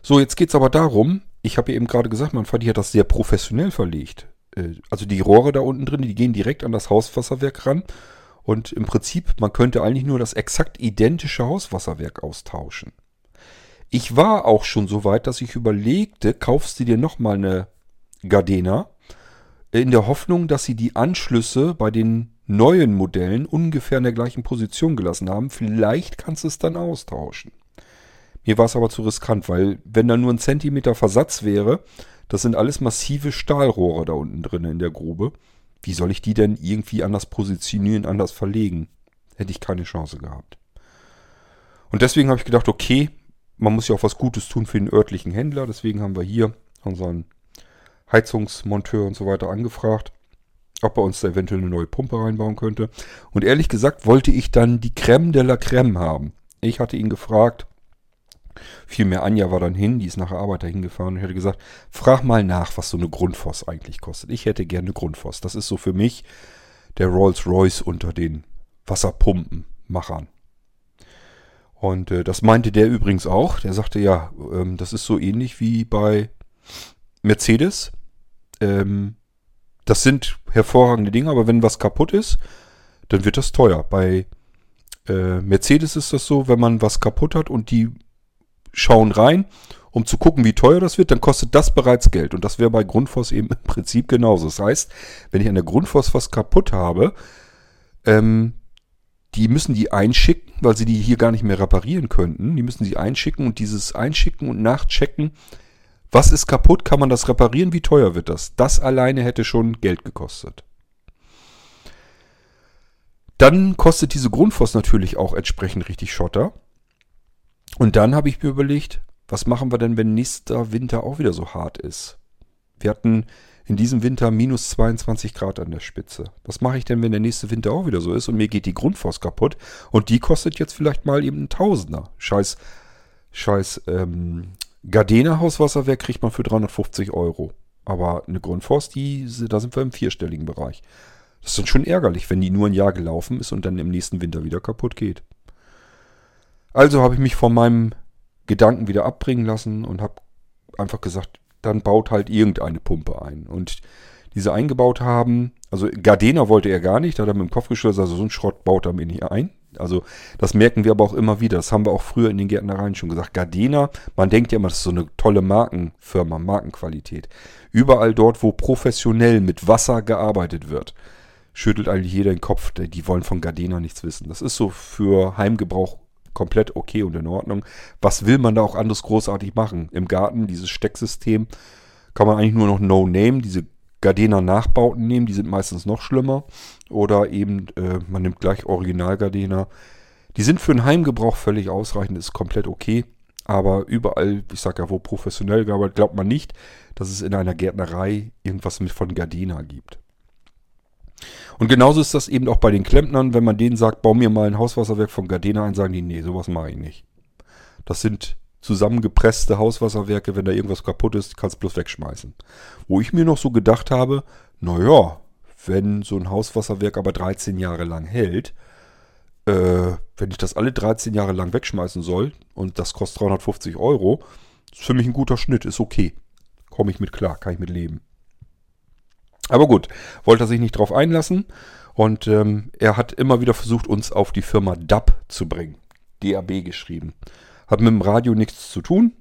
A: So, jetzt geht es aber darum, ich habe eben gerade gesagt, mein Vati hat das sehr professionell verlegt. Äh, also die Rohre da unten drin, die gehen direkt an das Hauswasserwerk ran. Und im Prinzip, man könnte eigentlich nur das exakt identische Hauswasserwerk austauschen. Ich war auch schon so weit, dass ich überlegte, kaufst du dir nochmal eine Gardena, in der Hoffnung, dass sie die Anschlüsse bei den neuen Modellen ungefähr in der gleichen Position gelassen haben. Vielleicht kannst du es dann austauschen. Mir war es aber zu riskant, weil wenn da nur ein Zentimeter Versatz wäre, das sind alles massive Stahlrohre da unten drin in der Grube. Wie soll ich die denn irgendwie anders positionieren, anders verlegen? Hätte ich keine Chance gehabt. Und deswegen habe ich gedacht, okay, man muss ja auch was Gutes tun für den örtlichen Händler. Deswegen haben wir hier unseren Heizungsmonteur und so weiter angefragt, ob er uns da eventuell eine neue Pumpe reinbauen könnte. Und ehrlich gesagt wollte ich dann die Creme de la Creme haben. Ich hatte ihn gefragt, Vielmehr Anja war dann hin, die ist nach der Arbeit dahin gefahren und hätte gesagt, frag mal nach, was so eine Grundfos eigentlich kostet. Ich hätte gerne eine Grundfos. Das ist so für mich der Rolls-Royce unter den Wasserpumpenmachern. Und äh, das meinte der übrigens auch. Der sagte, ja, ähm, das ist so ähnlich wie bei Mercedes. Ähm, das sind hervorragende Dinge, aber wenn was kaputt ist, dann wird das teuer. Bei äh, Mercedes ist das so, wenn man was kaputt hat und die schauen rein, um zu gucken, wie teuer das wird, dann kostet das bereits Geld. Und das wäre bei Grundfos eben im Prinzip genauso. Das heißt, wenn ich an der Grundfos was kaputt habe, ähm, die müssen die einschicken, weil sie die hier gar nicht mehr reparieren könnten. Die müssen sie einschicken und dieses Einschicken und Nachchecken, was ist kaputt, kann man das reparieren, wie teuer wird das? Das alleine hätte schon Geld gekostet. Dann kostet diese Grundfos natürlich auch entsprechend richtig Schotter. Und dann habe ich mir überlegt, was machen wir denn, wenn nächster Winter auch wieder so hart ist? Wir hatten in diesem Winter minus 22 Grad an der Spitze. Was mache ich denn, wenn der nächste Winter auch wieder so ist und mir geht die Grundfos kaputt und die kostet jetzt vielleicht mal eben ein Tausender? Scheiß, scheiß ähm, Gardena Hauswasserwerk kriegt man für 350 Euro. Aber eine Grundfos, die, da sind wir im vierstelligen Bereich. Das ist dann schon ärgerlich, wenn die nur ein Jahr gelaufen ist und dann im nächsten Winter wieder kaputt geht. Also habe ich mich von meinem Gedanken wieder abbringen lassen und habe einfach gesagt, dann baut halt irgendeine Pumpe ein. Und diese eingebaut haben, also Gardena wollte er gar nicht, da hat er mit dem Kopf geschlossen, also so ein Schrott baut er mir nicht ein. Also das merken wir aber auch immer wieder, das haben wir auch früher in den Gärtnereien schon gesagt. Gardena, man denkt ja immer, das ist so eine tolle Markenfirma, Markenqualität. Überall dort, wo professionell mit Wasser gearbeitet wird, schüttelt eigentlich jeder den Kopf, die wollen von Gardena nichts wissen. Das ist so für Heimgebrauch komplett okay und in Ordnung. Was will man da auch anderes großartig machen? Im Garten, dieses Stecksystem, kann man eigentlich nur noch No-Name, diese Gardena Nachbauten nehmen, die sind meistens noch schlimmer. Oder eben, äh, man nimmt gleich Original Gardena. Die sind für den Heimgebrauch völlig ausreichend, ist komplett okay. Aber überall, ich sage ja, wo professionell gearbeitet, glaubt man nicht, dass es in einer Gärtnerei irgendwas mit von Gardena gibt. Und genauso ist das eben auch bei den Klempnern. Wenn man denen sagt, bau mir mal ein Hauswasserwerk von Gardena ein, sagen die, nee, sowas mache ich nicht. Das sind zusammengepresste Hauswasserwerke. Wenn da irgendwas kaputt ist, kannst du bloß wegschmeißen. Wo ich mir noch so gedacht habe, naja, wenn so ein Hauswasserwerk aber 13 Jahre lang hält, äh, wenn ich das alle 13 Jahre lang wegschmeißen soll und das kostet 350 Euro, ist für mich ein guter Schnitt, ist okay. Komme ich mit klar, kann ich mit leben. Aber gut, wollte er sich nicht drauf einlassen. Und ähm, er hat immer wieder versucht, uns auf die Firma DAB zu bringen. DAB geschrieben. Hat mit dem Radio nichts zu tun.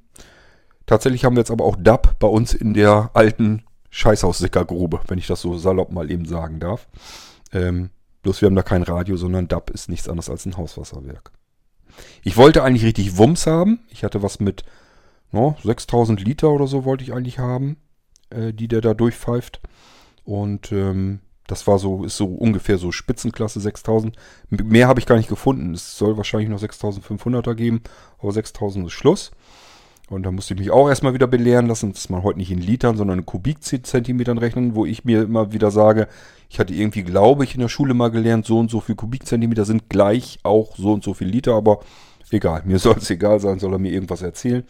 A: Tatsächlich haben wir jetzt aber auch DAB bei uns in der alten Scheißhaussickergrube, wenn ich das so salopp mal eben sagen darf. Ähm, bloß wir haben da kein Radio, sondern DAB ist nichts anderes als ein Hauswasserwerk. Ich wollte eigentlich richtig Wumms haben. Ich hatte was mit no, 6000 Liter oder so wollte ich eigentlich haben, äh, die der da durchpfeift. Und ähm, das war so, ist so ungefähr so Spitzenklasse 6000. Mehr habe ich gar nicht gefunden. Es soll wahrscheinlich noch 6500er geben, aber 6000 ist Schluss. Und da musste ich mich auch erstmal wieder belehren lassen, dass man heute nicht in Litern, sondern in Kubikzentimetern rechnen, wo ich mir immer wieder sage, ich hatte irgendwie, glaube ich, in der Schule mal gelernt, so und so viel Kubikzentimeter sind gleich auch so und so viel Liter, aber egal, mir soll es egal sein, soll er mir irgendwas erzählen.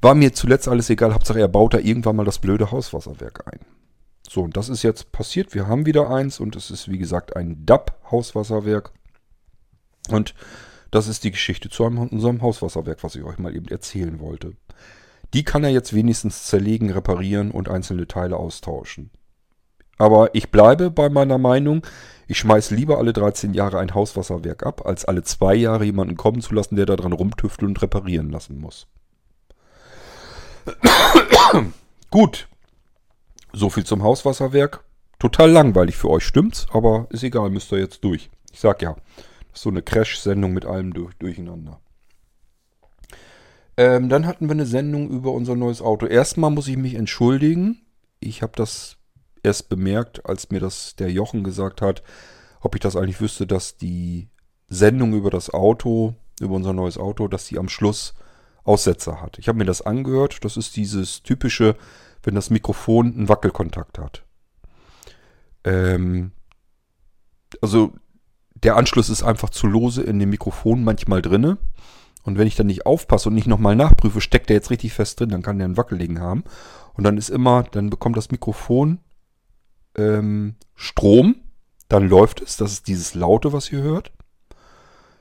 A: War mir zuletzt alles egal, Hauptsache er baut da irgendwann mal das blöde Hauswasserwerk ein. So, und das ist jetzt passiert. Wir haben wieder eins und es ist wie gesagt ein DAP-Hauswasserwerk. Und das ist die Geschichte zu einem, unserem Hauswasserwerk, was ich euch mal eben erzählen wollte. Die kann er jetzt wenigstens zerlegen, reparieren und einzelne Teile austauschen. Aber ich bleibe bei meiner Meinung, ich schmeiß lieber alle 13 Jahre ein Hauswasserwerk ab, als alle zwei Jahre jemanden kommen zu lassen, der daran rumtüfteln und reparieren lassen muss. Gut, so viel zum Hauswasserwerk. Total langweilig für euch, stimmt's? Aber ist egal, müsst ihr jetzt durch. Ich sag ja, so eine Crash-Sendung mit allem durch, durcheinander. Ähm, dann hatten wir eine Sendung über unser neues Auto. Erstmal muss ich mich entschuldigen. Ich habe das erst bemerkt, als mir das der Jochen gesagt hat, ob ich das eigentlich wüsste, dass die Sendung über das Auto, über unser neues Auto, dass die am Schluss Aussetzer hat. Ich habe mir das angehört. Das ist dieses typische, wenn das Mikrofon einen Wackelkontakt hat. Ähm, also der Anschluss ist einfach zu lose in dem Mikrofon manchmal drinne. Und wenn ich dann nicht aufpasse und nicht nochmal nachprüfe, steckt der jetzt richtig fest drin, dann kann der einen Wackeligen haben. Und dann ist immer, dann bekommt das Mikrofon ähm, Strom, dann läuft es, das ist dieses Laute, was ihr hört.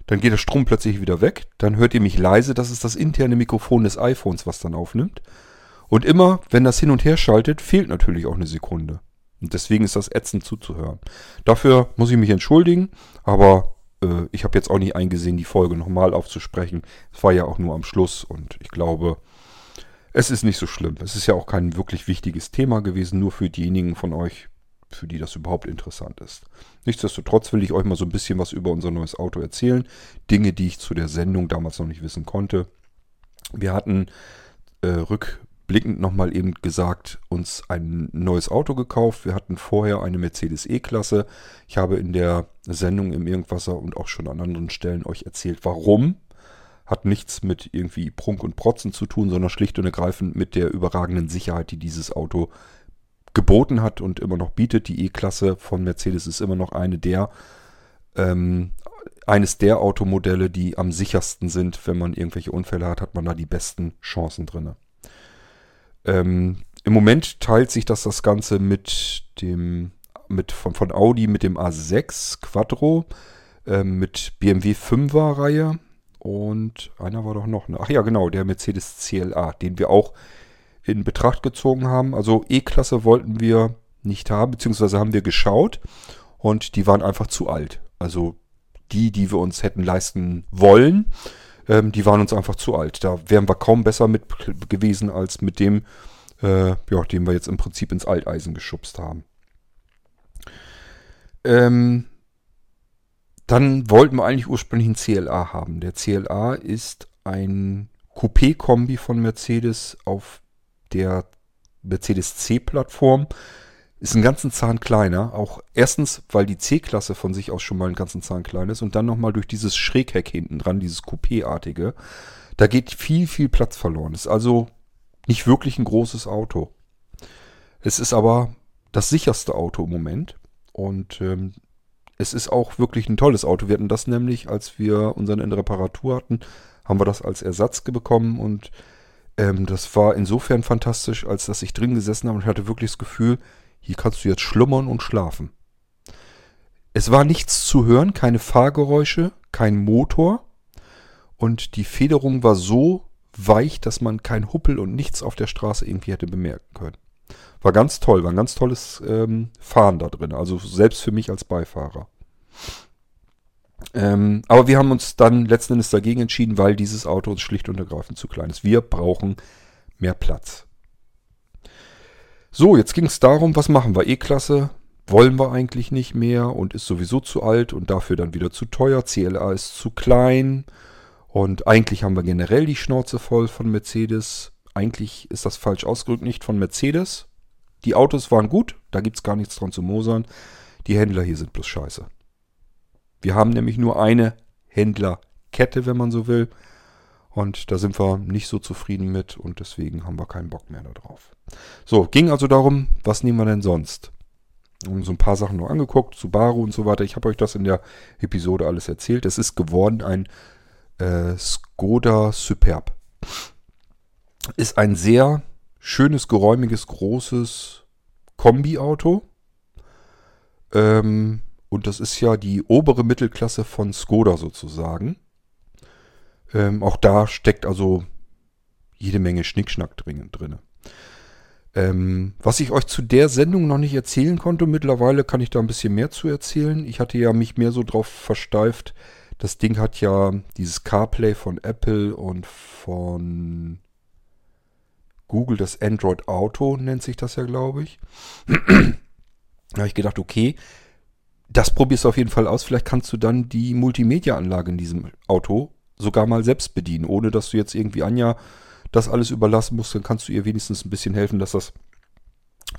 A: Dann geht der Strom plötzlich wieder weg, dann hört ihr mich leise, das ist das interne Mikrofon des iPhones, was dann aufnimmt. Und immer, wenn das hin und her schaltet, fehlt natürlich auch eine Sekunde. Und deswegen ist das ätzend zuzuhören. Dafür muss ich mich entschuldigen, aber äh, ich habe jetzt auch nicht eingesehen, die Folge nochmal aufzusprechen. Es war ja auch nur am Schluss und ich glaube, es ist nicht so schlimm. Es ist ja auch kein wirklich wichtiges Thema gewesen, nur für diejenigen von euch, für die das überhaupt interessant ist. Nichtsdestotrotz will ich euch mal so ein bisschen was über unser neues Auto erzählen. Dinge, die ich zu der Sendung damals noch nicht wissen konnte. Wir hatten äh, rück, blickend nochmal eben gesagt, uns ein neues Auto gekauft. Wir hatten vorher eine Mercedes E-Klasse. Ich habe in der Sendung im Irgendwasser und auch schon an anderen Stellen euch erzählt, warum. Hat nichts mit irgendwie Prunk und Protzen zu tun, sondern schlicht und ergreifend mit der überragenden Sicherheit, die dieses Auto geboten hat und immer noch bietet. Die E-Klasse von Mercedes ist immer noch eine der ähm, eines der Automodelle, die am sichersten sind. Wenn man irgendwelche Unfälle hat, hat man da die besten Chancen drin. Ähm, Im Moment teilt sich das das Ganze mit dem mit von, von Audi mit dem A6 Quattro, ähm, mit BMW 5er Reihe und einer war doch noch, ne? ach ja genau, der Mercedes CLA, den wir auch in Betracht gezogen haben. Also E-Klasse wollten wir nicht haben, beziehungsweise haben wir geschaut und die waren einfach zu alt. Also die, die wir uns hätten leisten wollen, ähm, die waren uns einfach zu alt. Da wären wir kaum besser mit gewesen als mit dem, äh, ja, den wir jetzt im Prinzip ins Alteisen geschubst haben. Ähm, dann wollten wir eigentlich ursprünglich einen CLA haben. Der CLA ist ein Coupé-Kombi von Mercedes auf der Mercedes C-Plattform. Ist einen ganzen Zahn kleiner. Auch erstens, weil die C-Klasse von sich aus schon mal einen ganzen Zahn klein ist und dann nochmal durch dieses Schrägheck hinten dran, dieses Coupé-artige. Da geht viel, viel Platz verloren. Ist also nicht wirklich ein großes Auto. Es ist aber das sicherste Auto im Moment. Und ähm, es ist auch wirklich ein tolles Auto. Wir hatten das nämlich, als wir unseren in Reparatur hatten, haben wir das als Ersatz bekommen und ähm, das war insofern fantastisch, als dass ich drin gesessen habe und hatte wirklich das Gefühl, hier kannst du jetzt schlummern und schlafen. Es war nichts zu hören, keine Fahrgeräusche, kein Motor. Und die Federung war so weich, dass man kein Huppel und nichts auf der Straße irgendwie hätte bemerken können. War ganz toll, war ein ganz tolles ähm, Fahren da drin. Also selbst für mich als Beifahrer. Ähm, aber wir haben uns dann letzten Endes dagegen entschieden, weil dieses Auto uns schlicht und ergreifend zu klein ist. Wir brauchen mehr Platz. So, jetzt ging es darum, was machen wir? E-Klasse wollen wir eigentlich nicht mehr und ist sowieso zu alt und dafür dann wieder zu teuer. CLA ist zu klein Und eigentlich haben wir generell die Schnauze voll von Mercedes. Eigentlich ist das falsch ausgedrückt, nicht von Mercedes. Die Autos waren gut, da gibt es gar nichts dran zu mosern. Die Händler hier sind bloß scheiße. Wir haben nämlich nur eine Händlerkette, wenn man so will. Und da sind wir nicht so zufrieden mit und deswegen haben wir keinen Bock mehr darauf. So, ging also darum, was nehmen wir denn sonst? Und so ein paar Sachen noch angeguckt, Subaru und so weiter. Ich habe euch das in der Episode alles erzählt. Es ist geworden ein äh, Skoda Superb. Ist ein sehr schönes, geräumiges, großes Kombi-Auto. Ähm, und das ist ja die obere Mittelklasse von Skoda sozusagen. Ähm, auch da steckt also jede Menge Schnickschnack drin. drin. Ähm, was ich euch zu der Sendung noch nicht erzählen konnte, mittlerweile kann ich da ein bisschen mehr zu erzählen. Ich hatte ja mich mehr so drauf versteift. Das Ding hat ja dieses CarPlay von Apple und von Google, das Android Auto nennt sich das ja, glaube ich. da habe ich gedacht, okay, das probierst du auf jeden Fall aus. Vielleicht kannst du dann die Multimedia-Anlage in diesem Auto sogar mal selbst bedienen, ohne dass du jetzt irgendwie Anja das alles überlassen musst. Dann kannst du ihr wenigstens ein bisschen helfen, dass das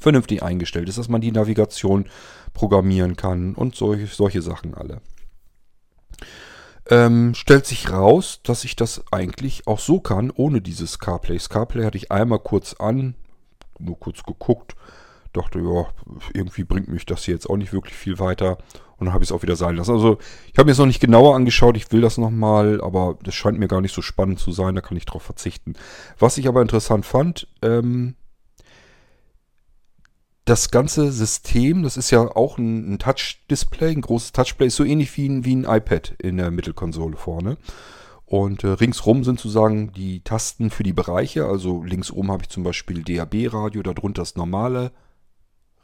A: vernünftig eingestellt ist, dass man die Navigation programmieren kann und solche, solche Sachen alle. Ähm, stellt sich raus, dass ich das eigentlich auch so kann, ohne dieses CarPlay. Das CarPlay hatte ich einmal kurz an, nur kurz geguckt, dachte, ja, irgendwie bringt mich das hier jetzt auch nicht wirklich viel weiter. Und dann habe ich es auch wieder sein lassen. Also ich habe mir es noch nicht genauer angeschaut, ich will das nochmal, aber das scheint mir gar nicht so spannend zu sein, da kann ich drauf verzichten. Was ich aber interessant fand, ähm, das ganze System, das ist ja auch ein, ein Touch-Display, ein großes Touchplay, ist so ähnlich wie ein, wie ein iPad in der Mittelkonsole vorne. Und äh, ringsrum sind sozusagen die Tasten für die Bereiche. Also links oben habe ich zum Beispiel DAB-Radio, darunter das normale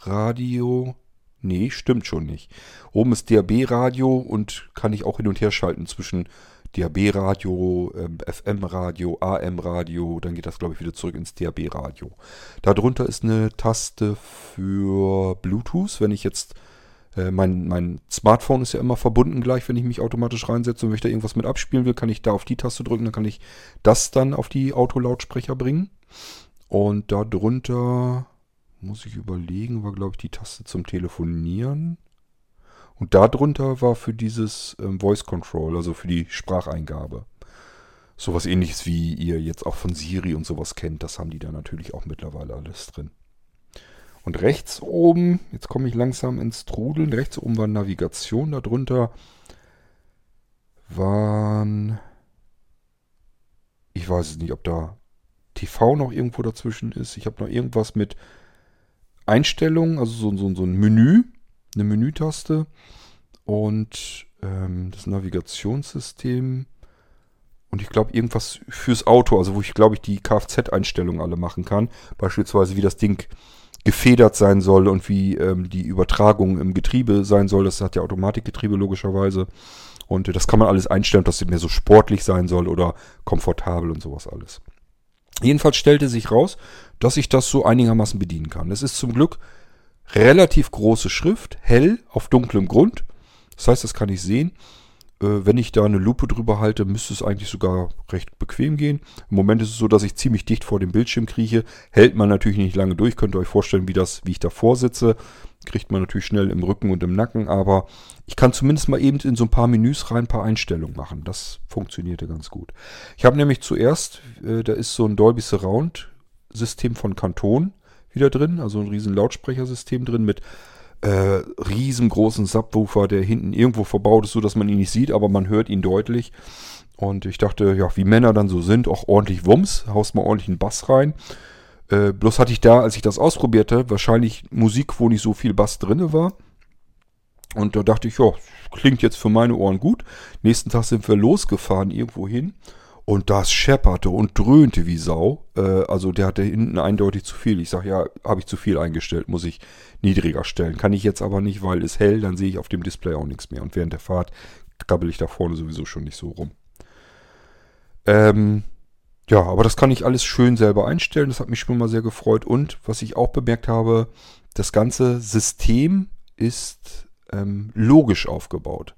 A: Radio. Nee, stimmt schon nicht. Oben ist DAB-Radio und kann ich auch hin und her schalten zwischen DAB-Radio, ähm, FM-Radio, AM-Radio. Dann geht das, glaube ich, wieder zurück ins DAB-Radio. Darunter ist eine Taste für Bluetooth. Wenn ich jetzt, äh, mein, mein Smartphone ist ja immer verbunden gleich, wenn ich mich automatisch reinsetze und wenn ich da irgendwas mit abspielen will, kann ich da auf die Taste drücken. Dann kann ich das dann auf die Autolautsprecher bringen. Und darunter muss ich überlegen, war glaube ich die Taste zum Telefonieren. Und darunter war für dieses ähm, Voice Control, also für die Spracheingabe. Sowas ähnliches wie ihr jetzt auch von Siri und sowas kennt, das haben die da natürlich auch mittlerweile alles drin. Und rechts oben, jetzt komme ich langsam ins Trudeln, rechts oben war Navigation, darunter waren, ich weiß es nicht, ob da TV noch irgendwo dazwischen ist. Ich habe noch irgendwas mit Einstellungen, also so, so, so ein Menü, eine Menütaste und ähm, das Navigationssystem und ich glaube irgendwas fürs Auto, also wo ich glaube ich die Kfz-Einstellungen alle machen kann. Beispielsweise wie das Ding gefedert sein soll und wie ähm, die Übertragung im Getriebe sein soll. Das hat ja Automatikgetriebe logischerweise. Und äh, das kann man alles einstellen, dass es mehr so sportlich sein soll oder komfortabel und sowas alles. Jedenfalls stellte sich raus, dass ich das so einigermaßen bedienen kann. Es ist zum Glück relativ große Schrift, hell auf dunklem Grund. Das heißt, das kann ich sehen. Äh, wenn ich da eine Lupe drüber halte, müsste es eigentlich sogar recht bequem gehen. Im Moment ist es so, dass ich ziemlich dicht vor dem Bildschirm krieche. Hält man natürlich nicht lange durch. Könnt ihr euch vorstellen, wie, das, wie ich davor sitze. Kriegt man natürlich schnell im Rücken und im Nacken. Aber ich kann zumindest mal eben in so ein paar Menüs rein ein paar Einstellungen machen. Das funktionierte ganz gut. Ich habe nämlich zuerst, äh, da ist so ein Dolby Surround System von Kanton wieder drin. Also ein riesen Lautsprechersystem drin mit äh, riesengroßen Subwoofer, der hinten irgendwo verbaut ist, so dass man ihn nicht sieht, aber man hört ihn deutlich. Und ich dachte, ja, wie Männer dann so sind, auch ordentlich Wumms, haust mal ordentlich einen Bass rein. Äh, bloß hatte ich da, als ich das ausprobierte, wahrscheinlich Musik, wo nicht so viel Bass drin war. Und da dachte ich, ja, klingt jetzt für meine Ohren gut. Nächsten Tag sind wir losgefahren irgendwo hin. Und das schepperte und dröhnte wie Sau. Äh, also der hatte hinten eindeutig zu viel. Ich sage, ja, habe ich zu viel eingestellt, muss ich niedriger stellen. Kann ich jetzt aber nicht, weil es hell, dann sehe ich auf dem Display auch nichts mehr. Und während der Fahrt krabbel ich da vorne sowieso schon nicht so rum. Ähm, ja, aber das kann ich alles schön selber einstellen. Das hat mich schon mal sehr gefreut. Und was ich auch bemerkt habe, das ganze System ist ähm, logisch aufgebaut.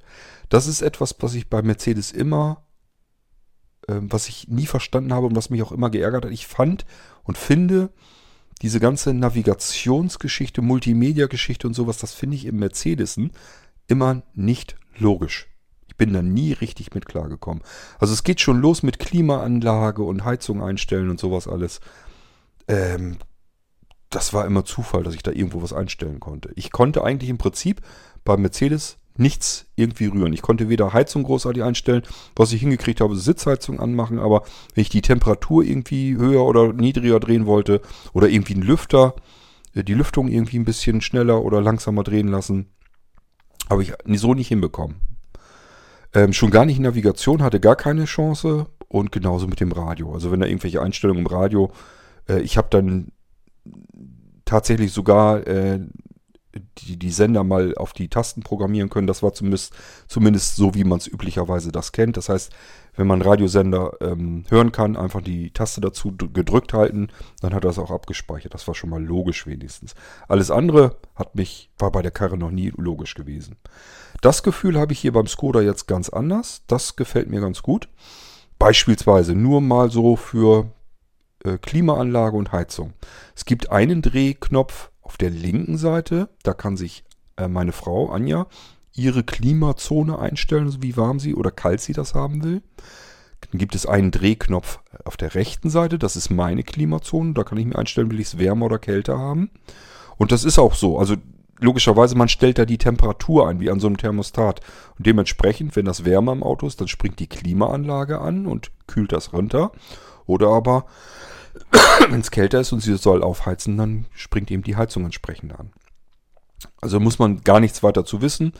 A: Das ist etwas, was ich bei Mercedes immer was ich nie verstanden habe und was mich auch immer geärgert hat. Ich fand und finde diese ganze Navigationsgeschichte, Multimedia-Geschichte und sowas, das finde ich im Mercedesen immer nicht logisch. Ich bin da nie richtig mit klargekommen. Also es geht schon los mit Klimaanlage und Heizung einstellen und sowas alles. Ähm, das war immer Zufall, dass ich da irgendwo was einstellen konnte. Ich konnte eigentlich im Prinzip bei Mercedes nichts irgendwie rühren. Ich konnte weder Heizung großartig einstellen, was ich hingekriegt habe, Sitzheizung anmachen, aber wenn ich die Temperatur irgendwie höher oder niedriger drehen wollte oder irgendwie einen Lüfter, äh, die Lüftung irgendwie ein bisschen schneller oder langsamer drehen lassen, habe ich so nicht hinbekommen. Ähm, schon gar nicht Navigation, hatte gar keine Chance und genauso mit dem Radio. Also wenn da irgendwelche Einstellungen im Radio, äh, ich habe dann tatsächlich sogar äh, die, die Sender mal auf die Tasten programmieren können. Das war zumindest, zumindest so, wie man es üblicherweise das kennt. Das heißt, wenn man Radiosender ähm, hören kann, einfach die Taste dazu gedrückt halten, dann hat er das auch abgespeichert. Das war schon mal logisch wenigstens. Alles andere hat mich, war bei der Karre noch nie logisch gewesen. Das Gefühl habe ich hier beim Skoda jetzt ganz anders. Das gefällt mir ganz gut. Beispielsweise nur mal so für äh, Klimaanlage und Heizung. Es gibt einen Drehknopf auf der linken Seite, da kann sich äh, meine Frau Anja ihre Klimazone einstellen, also wie warm sie oder kalt sie das haben will. Dann gibt es einen Drehknopf auf der rechten Seite, das ist meine Klimazone, da kann ich mir einstellen, will ich es wärmer oder kälter haben. Und das ist auch so, also logischerweise, man stellt da die Temperatur ein, wie an so einem Thermostat. Und dementsprechend, wenn das wärmer im Auto ist, dann springt die Klimaanlage an und kühlt das runter. Oder aber Wenn es kälter ist und sie soll aufheizen, dann springt eben die Heizung entsprechend an. Also muss man gar nichts weiter zu wissen.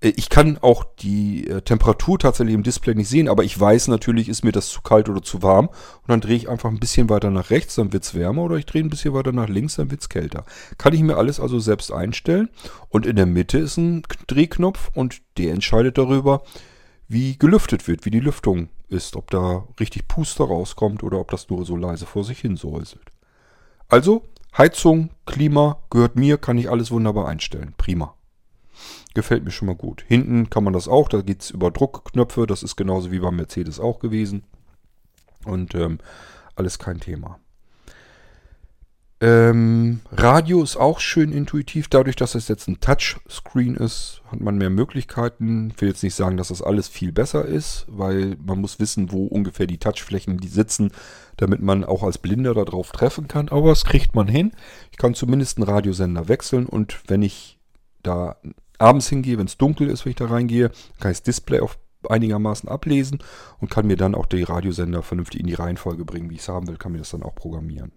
A: Äh, ich kann auch die äh, Temperatur tatsächlich im Display nicht sehen, aber ich weiß natürlich, ist mir das zu kalt oder zu warm. Und dann drehe ich einfach ein bisschen weiter nach rechts, dann wird es wärmer. Oder ich drehe ein bisschen weiter nach links, dann wird es kälter. Kann ich mir alles also selbst einstellen. Und in der Mitte ist ein Drehknopf und der entscheidet darüber, wie gelüftet wird, wie die Lüftung ist, ob da richtig Puster rauskommt oder ob das nur so leise vor sich hin säuselt. Also, Heizung, Klima gehört mir, kann ich alles wunderbar einstellen. Prima. Gefällt mir schon mal gut. Hinten kann man das auch, da geht es über Druckknöpfe, das ist genauso wie beim Mercedes auch gewesen. Und ähm, alles kein Thema. Ähm, Radio ist auch schön intuitiv. Dadurch, dass es jetzt ein Touchscreen ist, hat man mehr Möglichkeiten. Ich will jetzt nicht sagen, dass das alles viel besser ist, weil man muss wissen, wo ungefähr die Touchflächen die sitzen, damit man auch als Blinder darauf treffen kann. Aber das kriegt man hin. Ich kann zumindest einen Radiosender wechseln und wenn ich da abends hingehe, wenn es dunkel ist, wenn ich da reingehe, kann ich das Display auf einigermaßen ablesen und kann mir dann auch die Radiosender vernünftig in die Reihenfolge bringen, wie ich es haben will, kann mir das dann auch programmieren.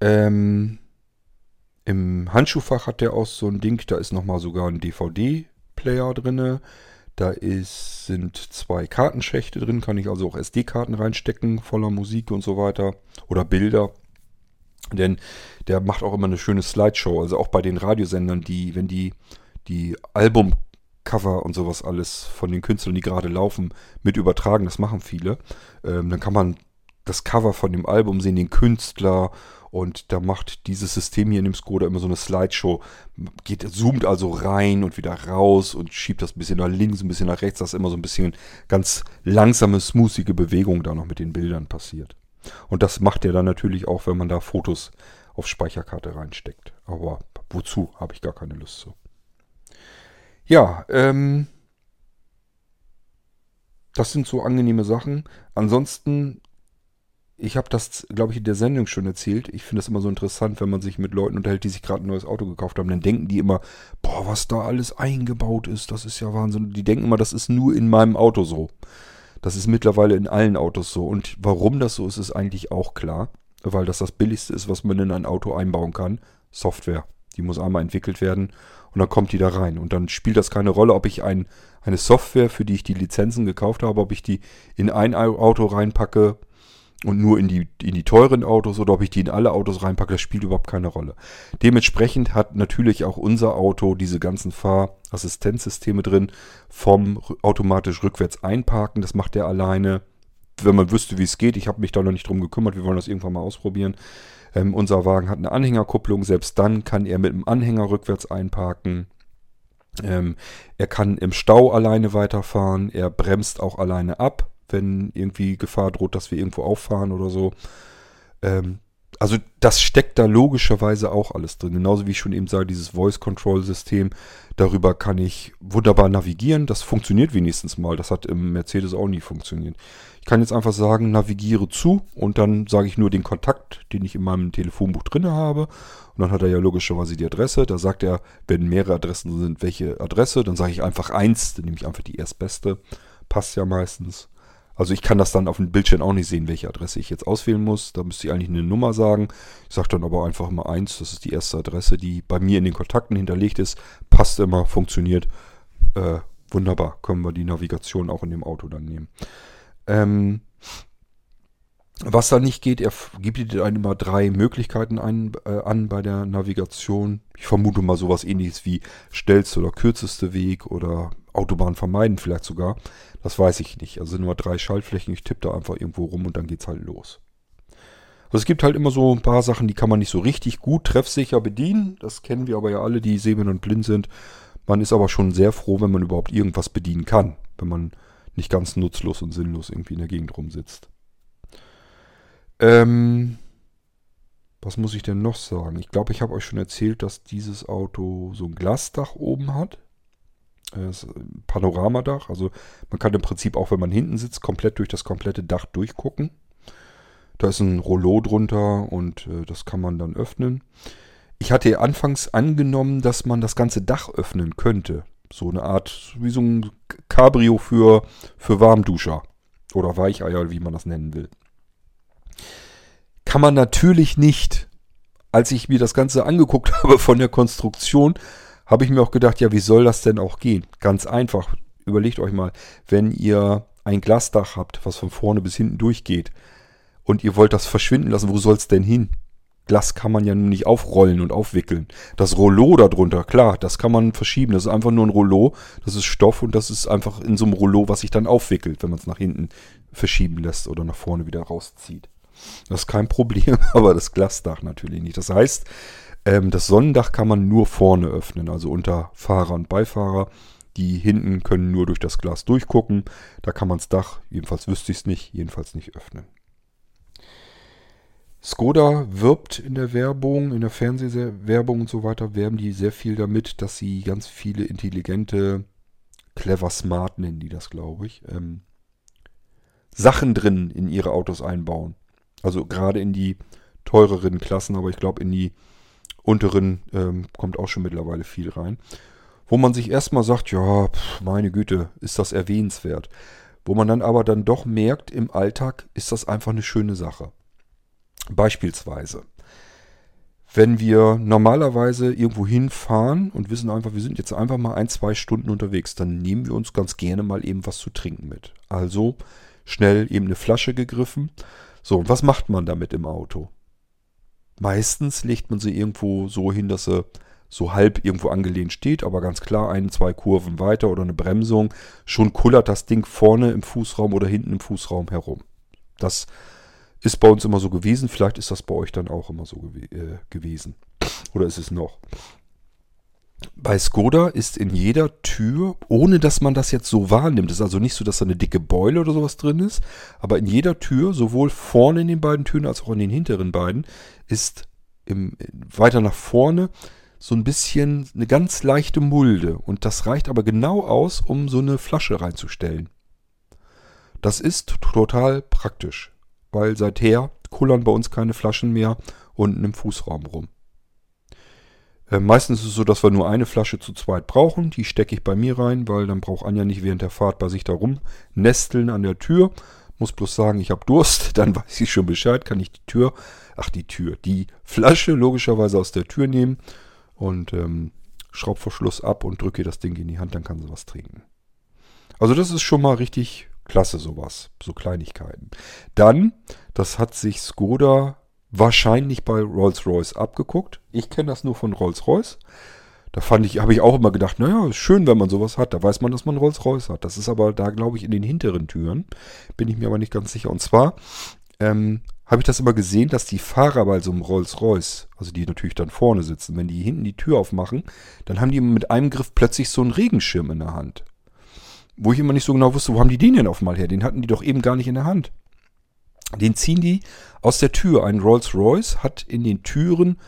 A: Ähm, Im Handschuhfach hat der auch so ein Ding, da ist nochmal sogar ein DVD-Player drin. Da ist, sind zwei Kartenschächte drin, kann ich also auch SD-Karten reinstecken, voller Musik und so weiter. Oder Bilder. Denn der macht auch immer eine schöne Slideshow. Also auch bei den Radiosendern, die, wenn die die Albumcover und sowas alles von den Künstlern, die gerade laufen, mit übertragen, das machen viele, ähm, dann kann man das Cover von dem Album sehen, den Künstler und da macht dieses System hier in dem Skoda immer so eine Slideshow. Geht, zoomt also rein und wieder raus und schiebt das ein bisschen nach links, ein bisschen nach rechts, dass immer so ein bisschen ganz langsame, smoothige Bewegung da noch mit den Bildern passiert. Und das macht er dann natürlich auch, wenn man da Fotos auf Speicherkarte reinsteckt. Aber wozu habe ich gar keine Lust zu. Ja, ähm, das sind so angenehme Sachen. Ansonsten ich habe das, glaube ich, in der Sendung schon erzählt. Ich finde das immer so interessant, wenn man sich mit Leuten unterhält, die sich gerade ein neues Auto gekauft haben. Dann denken die immer, boah, was da alles eingebaut ist, das ist ja Wahnsinn. Die denken immer, das ist nur in meinem Auto so. Das ist mittlerweile in allen Autos so. Und warum das so ist, ist eigentlich auch klar. Weil das das Billigste ist, was man in ein Auto einbauen kann. Software. Die muss einmal entwickelt werden und dann kommt die da rein. Und dann spielt das keine Rolle, ob ich ein, eine Software, für die ich die Lizenzen gekauft habe, ob ich die in ein Auto reinpacke und nur in die, in die teuren Autos oder ob ich die in alle Autos reinpacke, das spielt überhaupt keine Rolle. Dementsprechend hat natürlich auch unser Auto diese ganzen Fahrassistenzsysteme drin, vom automatisch rückwärts einparken, das macht er alleine. Wenn man wüsste, wie es geht, ich habe mich da noch nicht drum gekümmert, wir wollen das irgendwann mal ausprobieren. Ähm, unser Wagen hat eine Anhängerkupplung, selbst dann kann er mit dem Anhänger rückwärts einparken. Ähm, er kann im Stau alleine weiterfahren. Er bremst auch alleine ab, wenn irgendwie Gefahr droht, dass wir irgendwo auffahren oder so. Ähm, also das steckt da logischerweise auch alles drin. Genauso wie ich schon eben sage, dieses Voice-Control-System, darüber kann ich wunderbar navigieren. Das funktioniert wenigstens mal. Das hat im Mercedes auch nie funktioniert. Ich kann jetzt einfach sagen, navigiere zu und dann sage ich nur den Kontakt, den ich in meinem Telefonbuch drin habe. Und dann hat er ja logischerweise die Adresse. Da sagt er, wenn mehrere Adressen sind, welche Adresse. Dann sage ich einfach eins, dann nehme ich einfach die erstbeste. Passt ja meistens. Also ich kann das dann auf dem Bildschirm auch nicht sehen, welche Adresse ich jetzt auswählen muss. Da müsste ich eigentlich eine Nummer sagen. Ich sage dann aber einfach mal eins. Das ist die erste Adresse, die bei mir in den Kontakten hinterlegt ist. Passt immer, funktioniert. Äh, wunderbar. Können wir die Navigation auch in dem Auto dann nehmen. Ähm, was da nicht geht, er gibt dir dann immer drei Möglichkeiten ein, äh, an bei der Navigation. Ich vermute mal sowas ähnliches wie schnellste oder kürzeste Weg oder Autobahn vermeiden vielleicht sogar. Das weiß ich nicht. Also nur drei Schaltflächen, ich tippe da einfach irgendwo rum und dann geht's halt los. Also es gibt halt immer so ein paar Sachen, die kann man nicht so richtig gut treffsicher bedienen. Das kennen wir aber ja alle, die sehend und blind sind. Man ist aber schon sehr froh, wenn man überhaupt irgendwas bedienen kann. Wenn man nicht ganz nutzlos und sinnlos irgendwie in der Gegend rumsitzt. Ähm, was muss ich denn noch sagen? Ich glaube, ich habe euch schon erzählt, dass dieses Auto so ein Glasdach oben hat. Das ist ein Panoramadach. Also man kann im Prinzip auch, wenn man hinten sitzt, komplett durch das komplette Dach durchgucken. Da ist ein Rollo drunter und äh, das kann man dann öffnen. Ich hatte anfangs angenommen, dass man das ganze Dach öffnen könnte. So eine Art, wie so ein Cabrio für, für Warmduscher. Oder Weicheier, wie man das nennen will. Kann man natürlich nicht. Als ich mir das Ganze angeguckt habe von der Konstruktion, habe ich mir auch gedacht, ja, wie soll das denn auch gehen? Ganz einfach. Überlegt euch mal, wenn ihr ein Glasdach habt, was von vorne bis hinten durchgeht, und ihr wollt das verschwinden lassen, wo soll es denn hin? Glas kann man ja nun nicht aufrollen und aufwickeln. Das Rollo darunter, klar, das kann man verschieben. Das ist einfach nur ein Rollo. Das ist Stoff und das ist einfach in so einem Rollo, was sich dann aufwickelt, wenn man es nach hinten verschieben lässt oder nach vorne wieder rauszieht. Das ist kein Problem, aber das Glasdach natürlich nicht. Das heißt, ähm, das Sonnendach kann man nur vorne öffnen, also unter Fahrer und Beifahrer. Die hinten können nur durch das Glas durchgucken. Da kann man das Dach, jedenfalls wüsste ich es nicht, jedenfalls nicht öffnen. Skoda wirbt in der Werbung, in der Fernsehwerbung und so weiter, werben die sehr viel damit, dass sie ganz viele intelligente, clever smart nennen die das, glaube ich, ähm, Sachen drin in ihre Autos einbauen. Also gerade in die teureren Klassen, aber ich glaube in die unteren ähm, kommt auch schon mittlerweile viel rein. Wo man sich erstmal sagt, ja, pf, meine Güte, ist das erwähnenswert. Wo man dann aber dann doch merkt, im Alltag ist das einfach eine schöne Sache. Beispielsweise, wenn wir normalerweise irgendwo hinfahren und wissen einfach, wir sind jetzt einfach mal ein, zwei Stunden unterwegs, dann nehmen wir uns ganz gerne mal eben was zu trinken mit. Also schnell eben eine Flasche gegriffen. So, und was macht man damit im Auto? Meistens legt man sie irgendwo so hin, dass sie so halb irgendwo angelehnt steht, aber ganz klar ein, zwei Kurven weiter oder eine Bremsung. Schon kullert das Ding vorne im Fußraum oder hinten im Fußraum herum. Das ist bei uns immer so gewesen. Vielleicht ist das bei euch dann auch immer so gew äh, gewesen. Oder ist es noch? Bei Skoda ist in jeder Tür, ohne dass man das jetzt so wahrnimmt, ist also nicht so, dass da eine dicke Beule oder sowas drin ist, aber in jeder Tür, sowohl vorne in den beiden Türen als auch in den hinteren beiden, ist im, weiter nach vorne so ein bisschen eine ganz leichte Mulde. Und das reicht aber genau aus, um so eine Flasche reinzustellen. Das ist total praktisch weil seither kullern bei uns keine Flaschen mehr unten im Fußraum rum. Äh, meistens ist es so, dass wir nur eine Flasche zu zweit brauchen. Die stecke ich bei mir rein, weil dann braucht Anja nicht während der Fahrt bei sich da nesteln an der Tür. Muss bloß sagen, ich habe Durst, dann weiß ich schon Bescheid, kann ich die Tür, ach die Tür, die Flasche logischerweise aus der Tür nehmen und ähm, Schraubverschluss ab und drücke das Ding in die Hand, dann kann sie was trinken. Also das ist schon mal richtig Klasse sowas, so Kleinigkeiten. Dann, das hat sich Skoda wahrscheinlich bei Rolls-Royce abgeguckt. Ich kenne das nur von Rolls-Royce. Da fand ich, habe ich auch immer gedacht, naja, ist schön, wenn man sowas hat. Da weiß man, dass man Rolls-Royce hat. Das ist aber da, glaube ich, in den hinteren Türen. Bin ich mir aber nicht ganz sicher. Und zwar ähm, habe ich das immer gesehen, dass die Fahrer bei so einem Rolls-Royce, also die natürlich dann vorne sitzen, wenn die hinten die Tür aufmachen, dann haben die mit einem Griff plötzlich so einen Regenschirm in der Hand. Wo ich immer nicht so genau wusste, wo haben die den denn auf mal her? Den hatten die doch eben gar nicht in der Hand. Den ziehen die aus der Tür. Ein Rolls-Royce hat in den Türen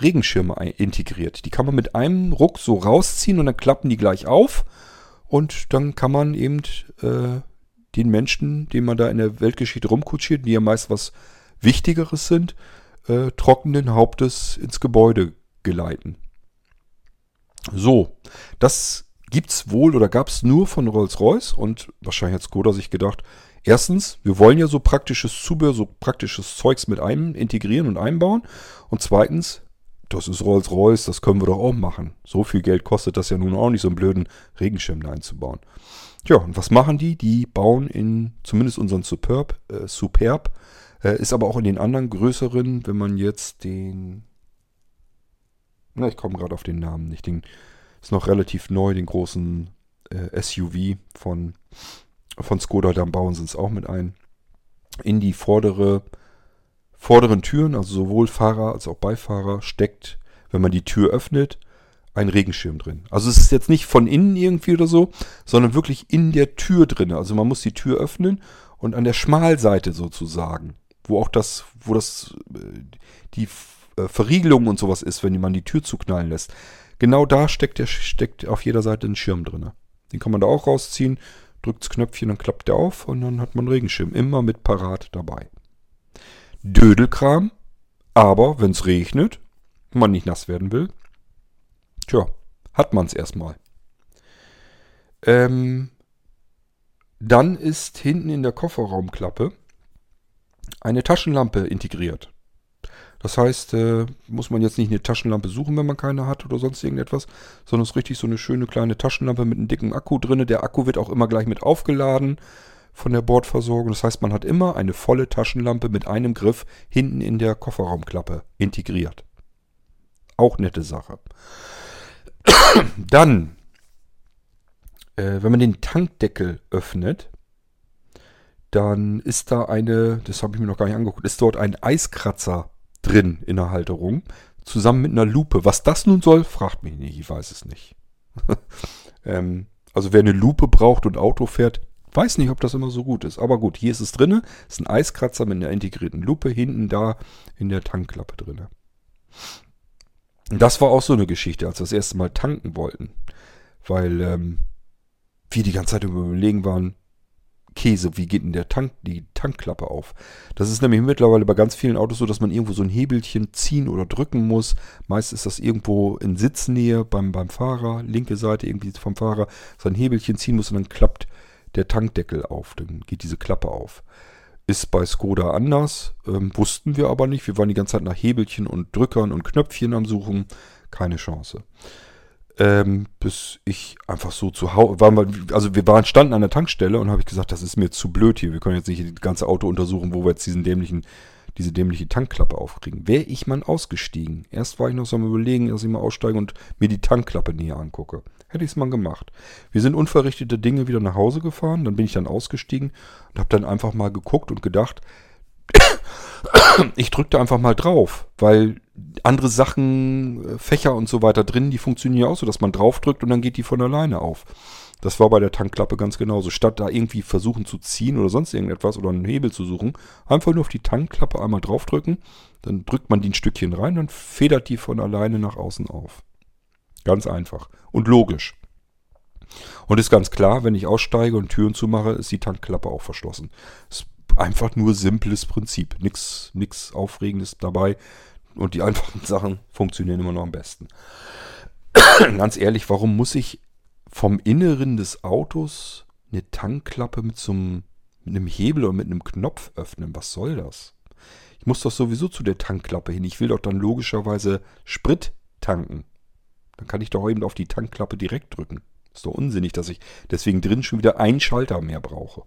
A: Regenschirme integriert. Die kann man mit einem Ruck so rausziehen und dann klappen die gleich auf. Und dann kann man eben äh, den Menschen, den man da in der Weltgeschichte rumkutschiert, die ja meist was Wichtigeres sind, äh, trockenen Hauptes ins Gebäude geleiten. So, das gibt's wohl oder gab's nur von Rolls-Royce und wahrscheinlich hat Skoda sich gedacht, erstens, wir wollen ja so praktisches Zubehör, so praktisches Zeugs mit einem integrieren und einbauen und zweitens, das ist Rolls-Royce, das können wir doch auch machen. So viel Geld kostet das ja nun auch nicht, so einen blöden Regenschirm einzubauen. Tja, und was machen die? Die bauen in zumindest unseren Superb, äh, Superb, äh, ist aber auch in den anderen größeren, wenn man jetzt den, na, ich komme gerade auf den Namen nicht, den ist noch relativ neu, den großen äh, SUV von, von Skoda, dann bauen sie es auch mit ein. In die vordere vorderen Türen, also sowohl Fahrer als auch Beifahrer, steckt, wenn man die Tür öffnet, ein Regenschirm drin. Also es ist jetzt nicht von innen irgendwie oder so, sondern wirklich in der Tür drin. Also man muss die Tür öffnen und an der Schmalseite sozusagen, wo auch das, wo das, äh, die äh, Verriegelung und sowas ist, wenn man die Tür zuknallen lässt. Genau da steckt, der, steckt auf jeder Seite ein Schirm drin. Den kann man da auch rausziehen, drückt das Knöpfchen, dann klappt der auf und dann hat man Regenschirm. Immer mit parat dabei. Dödelkram. Aber wenn es regnet, man nicht nass werden will, tja, hat man es erstmal. Ähm, dann ist hinten in der Kofferraumklappe eine Taschenlampe integriert. Das heißt, äh, muss man jetzt nicht eine Taschenlampe suchen, wenn man keine hat oder sonst irgendetwas, sondern es ist richtig so eine schöne kleine Taschenlampe mit einem dicken Akku drin. Der Akku wird auch immer gleich mit aufgeladen von der Bordversorgung. Das heißt, man hat immer eine volle Taschenlampe mit einem Griff hinten in der Kofferraumklappe integriert. Auch nette Sache. Dann, äh, wenn man den Tankdeckel öffnet, dann ist da eine, das habe ich mir noch gar nicht angeguckt, ist dort ein Eiskratzer drin in der Halterung, zusammen mit einer Lupe. Was das nun soll, fragt mich nicht, ich weiß es nicht. ähm, also wer eine Lupe braucht und Auto fährt, Weiß nicht, ob das immer so gut ist. Aber gut, hier ist es drin. Ist ein Eiskratzer mit einer integrierten Lupe hinten da in der Tankklappe drin. Das war auch so eine Geschichte, als wir das erste Mal tanken wollten. Weil ähm, wir die ganze Zeit überlegen waren, Käse, wie geht denn der Tank, die Tankklappe auf? Das ist nämlich mittlerweile bei ganz vielen Autos so, dass man irgendwo so ein Hebelchen ziehen oder drücken muss. Meist ist das irgendwo in Sitznähe beim, beim Fahrer, linke Seite irgendwie vom Fahrer, so ein Hebelchen ziehen muss und dann klappt der Tankdeckel auf, dann geht diese Klappe auf. Ist bei Skoda anders, ähm, wussten wir aber nicht. Wir waren die ganze Zeit nach Hebelchen und Drückern und Knöpfchen am Suchen. Keine Chance. Ähm, bis ich einfach so zu Hause war. Also wir waren standen an der Tankstelle und habe ich gesagt, das ist mir zu blöd hier. Wir können jetzt nicht das ganze Auto untersuchen, wo wir jetzt diesen dämlichen, diese dämliche Tankklappe aufkriegen. Wäre ich mal ausgestiegen. Erst war ich noch so am überlegen, dass ich mal aussteige und mir die Tankklappe näher angucke. Hätte ich es mal gemacht. Wir sind unverrichtete Dinge wieder nach Hause gefahren. Dann bin ich dann ausgestiegen und habe dann einfach mal geguckt und gedacht, ich drückte einfach mal drauf, weil andere Sachen, äh, Fächer und so weiter drin, die funktionieren ja auch so, dass man draufdrückt und dann geht die von alleine auf. Das war bei der Tankklappe ganz genauso. Statt da irgendwie versuchen zu ziehen oder sonst irgendetwas oder einen Hebel zu suchen, einfach nur auf die Tankklappe einmal draufdrücken, dann drückt man die ein Stückchen rein, dann federt die von alleine nach außen auf. Ganz einfach und logisch. Und ist ganz klar, wenn ich aussteige und Türen zumache, ist die Tankklappe auch verschlossen. Ist einfach nur simples Prinzip. Nichts nix Aufregendes dabei. Und die einfachen Sachen funktionieren immer noch am besten. ganz ehrlich, warum muss ich vom Inneren des Autos eine Tankklappe mit so einem, mit einem Hebel oder mit einem Knopf öffnen? Was soll das? Ich muss doch sowieso zu der Tankklappe hin. Ich will doch dann logischerweise Sprit tanken. Dann kann ich doch eben auf die Tankklappe direkt drücken. Ist doch unsinnig, dass ich deswegen drin schon wieder einen Schalter mehr brauche.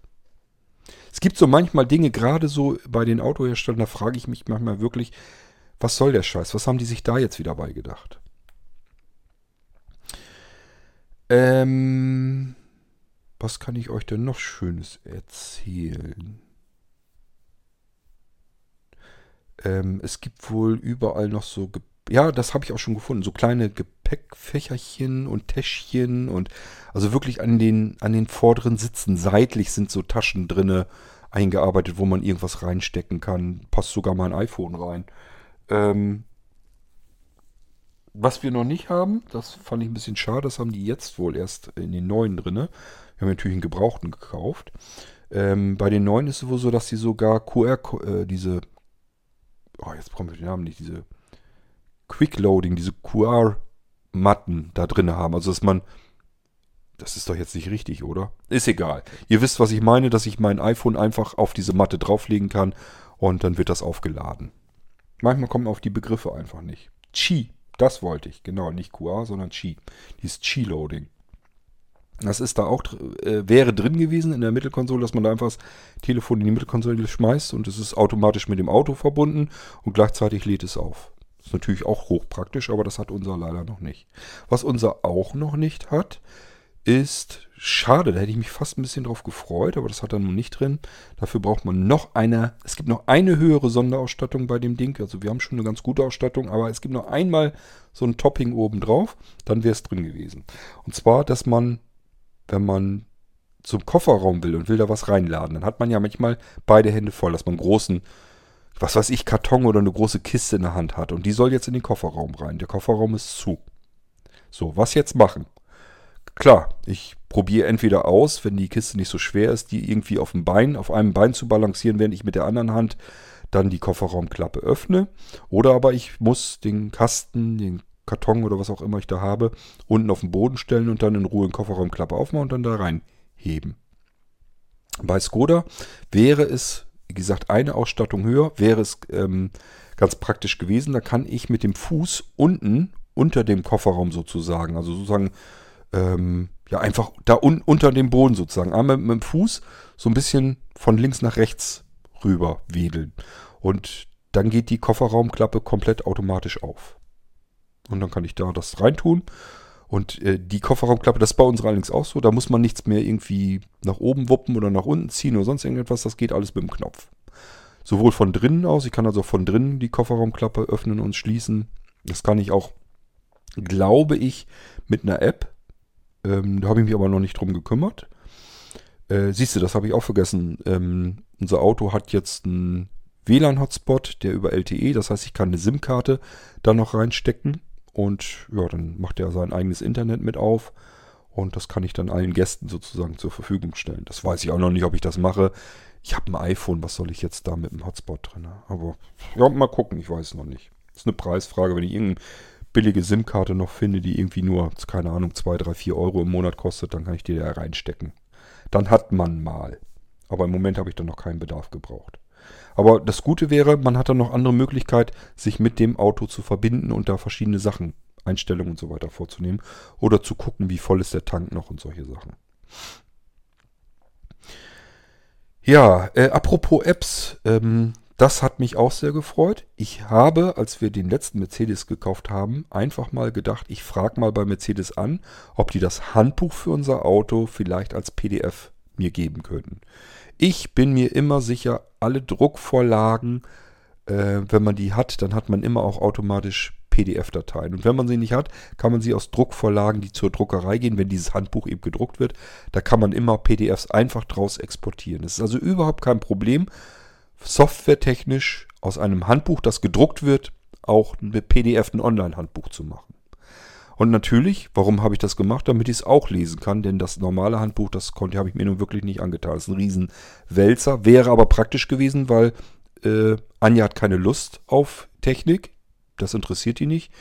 A: Es gibt so manchmal Dinge, gerade so bei den Autoherstellern, da frage ich mich manchmal wirklich, was soll der Scheiß? Was haben die sich da jetzt wieder beigedacht? Ähm, was kann ich euch denn noch Schönes erzählen? Ähm, es gibt wohl überall noch so, Ge ja, das habe ich auch schon gefunden, so kleine Gepäckfächerchen und Täschchen und also wirklich an den, an den vorderen Sitzen seitlich sind so Taschen drinne eingearbeitet, wo man irgendwas reinstecken kann. Passt sogar mal ein iPhone rein. Ähm, was wir noch nicht haben, das fand ich ein bisschen schade, das haben die jetzt wohl erst in den neuen drinne. Wir haben natürlich einen gebrauchten gekauft. Ähm, bei den neuen ist es wohl so, dass sie sogar QR, äh, diese, oh, jetzt brauchen wir den Namen nicht, diese Quick Loading, diese QR-Matten da drin haben. Also, dass man, das ist doch jetzt nicht richtig, oder? Ist egal. Ihr wisst, was ich meine, dass ich mein iPhone einfach auf diese Matte drauflegen kann und dann wird das aufgeladen. Manchmal kommen auf die Begriffe einfach nicht. Qi, das wollte ich, genau, nicht QR, sondern Qi. Dieses Qi-Loading. Das ist da auch, äh, wäre drin gewesen in der Mittelkonsole, dass man da einfach das Telefon in die Mittelkonsole schmeißt und es ist automatisch mit dem Auto verbunden und gleichzeitig lädt es auf. Ist natürlich auch hochpraktisch, aber das hat unser leider noch nicht. Was unser auch noch nicht hat, ist schade, da hätte ich mich fast ein bisschen drauf gefreut, aber das hat er nun nicht drin. Dafür braucht man noch eine, es gibt noch eine höhere Sonderausstattung bei dem Ding. Also wir haben schon eine ganz gute Ausstattung, aber es gibt noch einmal so ein Topping oben drauf, dann wäre es drin gewesen. Und zwar, dass man wenn man zum Kofferraum will und will da was reinladen, dann hat man ja manchmal beide Hände voll, dass man großen, was weiß ich, Karton oder eine große Kiste in der Hand hat. Und die soll jetzt in den Kofferraum rein. Der Kofferraum ist zu. So, was jetzt machen? Klar, ich probiere entweder aus, wenn die Kiste nicht so schwer ist, die irgendwie auf dem Bein, auf einem Bein zu balancieren, während ich mit der anderen Hand dann die Kofferraumklappe öffne. Oder aber ich muss den Kasten, den Karton oder was auch immer ich da habe, unten auf den Boden stellen und dann in Ruhe den Kofferraumklappe aufmachen und dann da reinheben. Bei Skoda wäre es, wie gesagt, eine Ausstattung höher, wäre es ähm, ganz praktisch gewesen. Da kann ich mit dem Fuß unten unter dem Kofferraum sozusagen, also sozusagen, ähm, ja, einfach da un unter dem Boden sozusagen, einmal mit dem Fuß so ein bisschen von links nach rechts rüber wedeln. Und dann geht die Kofferraumklappe komplett automatisch auf. Und dann kann ich da das reintun. Und äh, die Kofferraumklappe, das ist bei uns allerdings auch so. Da muss man nichts mehr irgendwie nach oben wuppen oder nach unten ziehen oder sonst irgendetwas. Das geht alles mit dem Knopf. Sowohl von drinnen aus, ich kann also von drinnen die Kofferraumklappe öffnen und schließen. Das kann ich auch, glaube ich, mit einer App. Ähm, da habe ich mich aber noch nicht drum gekümmert. Äh, siehst du, das habe ich auch vergessen. Ähm, unser Auto hat jetzt einen WLAN-Hotspot, der über LTE, das heißt, ich kann eine SIM-Karte da noch reinstecken. Und ja, dann macht er sein eigenes Internet mit auf. Und das kann ich dann allen Gästen sozusagen zur Verfügung stellen. Das weiß ich auch noch nicht, ob ich das mache. Ich habe ein iPhone, was soll ich jetzt da mit dem Hotspot drin? Aber ja, mal gucken, ich weiß noch nicht. Das ist eine Preisfrage. Wenn ich irgendeine billige SIM-Karte noch finde, die irgendwie nur, keine Ahnung, 2, 3, 4 Euro im Monat kostet, dann kann ich die da reinstecken. Dann hat man mal. Aber im Moment habe ich dann noch keinen Bedarf gebraucht. Aber das Gute wäre, man hat dann noch andere Möglichkeit, sich mit dem Auto zu verbinden und da verschiedene Sachen, Einstellungen und so weiter vorzunehmen. Oder zu gucken, wie voll ist der Tank noch und solche Sachen. Ja, äh, apropos Apps, ähm, das hat mich auch sehr gefreut. Ich habe, als wir den letzten Mercedes gekauft haben, einfach mal gedacht, ich frage mal bei Mercedes an, ob die das Handbuch für unser Auto vielleicht als PDF mir geben könnten. Ich bin mir immer sicher, alle Druckvorlagen, äh, wenn man die hat, dann hat man immer auch automatisch PDF-Dateien. Und wenn man sie nicht hat, kann man sie aus Druckvorlagen, die zur Druckerei gehen, wenn dieses Handbuch eben gedruckt wird, da kann man immer PDFs einfach draus exportieren. Es ist also überhaupt kein Problem, softwaretechnisch aus einem Handbuch, das gedruckt wird, auch mit PDF ein Online-Handbuch zu machen. Und natürlich, warum habe ich das gemacht? Damit ich es auch lesen kann, denn das normale Handbuch, das konnte, habe ich mir nun wirklich nicht angetan. Das ist ein Riesenwälzer, wäre aber praktisch gewesen, weil äh, Anja hat keine Lust auf Technik. Das interessiert die nicht.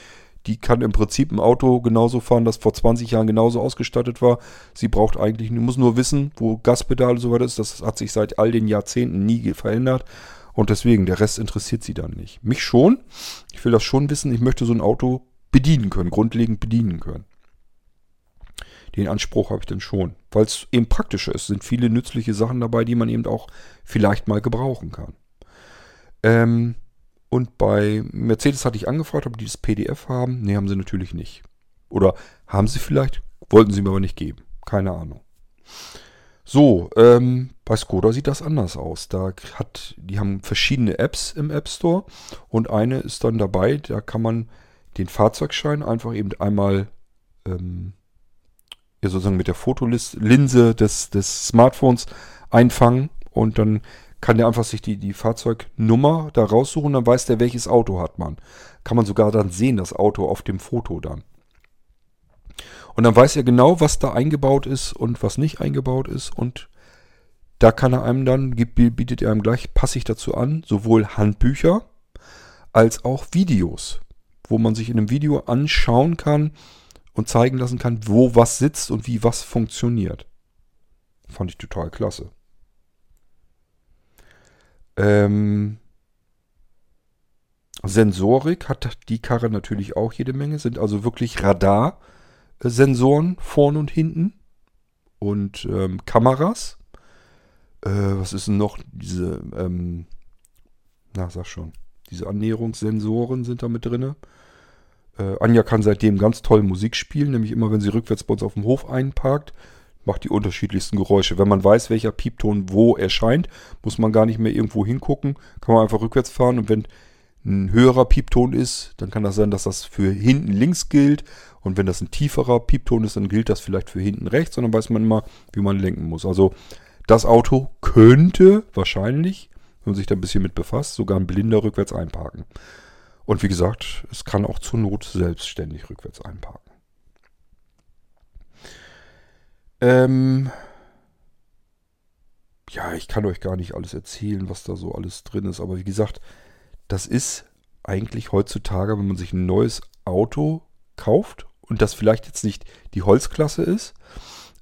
A: Die kann im Prinzip ein Auto genauso fahren, das vor 20 Jahren genauso ausgestattet war. Sie braucht eigentlich, muss nur wissen, wo Gaspedal und so weiter ist. Das hat sich seit all den Jahrzehnten nie verändert. Und deswegen, der Rest interessiert sie dann nicht. Mich schon. Ich will das schon wissen. Ich möchte so ein Auto bedienen können, grundlegend bedienen können. Den Anspruch habe ich dann schon, weil es eben praktischer ist. Sind viele nützliche Sachen dabei, die man eben auch vielleicht mal gebrauchen kann. Ähm, und bei Mercedes hatte ich angefragt, ob die das PDF haben. Ne, haben sie natürlich nicht. Oder haben sie vielleicht, wollten sie mir aber nicht geben. Keine Ahnung. So, ähm, bei Skoda sieht das anders aus. Da hat, die haben verschiedene Apps im App Store und eine ist dann dabei, da kann man den Fahrzeugschein einfach eben einmal ähm, ja, sozusagen mit der Fotolinse des, des Smartphones einfangen und dann kann der einfach sich die, die Fahrzeugnummer da raussuchen, dann weiß der, welches Auto hat man. Kann man sogar dann sehen, das Auto auf dem Foto dann. Und dann weiß er genau, was da eingebaut ist und was nicht eingebaut ist. Und da kann er einem dann, bietet er einem gleich passig dazu an, sowohl Handbücher als auch Videos, wo man sich in einem Video anschauen kann und zeigen lassen kann, wo was sitzt und wie was funktioniert. Fand ich total klasse. Ähm, Sensorik hat die Karre natürlich auch jede Menge, sind also wirklich Radar. Sensoren vorn und hinten und ähm, Kameras. Äh, was ist denn noch? Diese, ähm, na, sag schon. Diese Annäherungssensoren sind da mit drin. Äh, Anja kann seitdem ganz toll Musik spielen, nämlich immer, wenn sie rückwärts bei uns auf dem Hof einparkt, macht die unterschiedlichsten Geräusche. Wenn man weiß, welcher Piepton wo erscheint, muss man gar nicht mehr irgendwo hingucken, kann man einfach rückwärts fahren und wenn ein höherer Piepton ist, dann kann das sein, dass das für hinten links gilt und wenn das ein tieferer Piepton ist, dann gilt das vielleicht für hinten rechts und dann weiß man immer, wie man lenken muss. Also das Auto könnte wahrscheinlich, man sich da ein bisschen mit befasst, sogar ein Blinder rückwärts einparken. Und wie gesagt, es kann auch zur Not selbstständig rückwärts einparken. Ähm ja, ich kann euch gar nicht alles erzählen, was da so alles drin ist. Aber wie gesagt, das ist eigentlich heutzutage, wenn man sich ein neues Auto kauft und das vielleicht jetzt nicht die Holzklasse ist,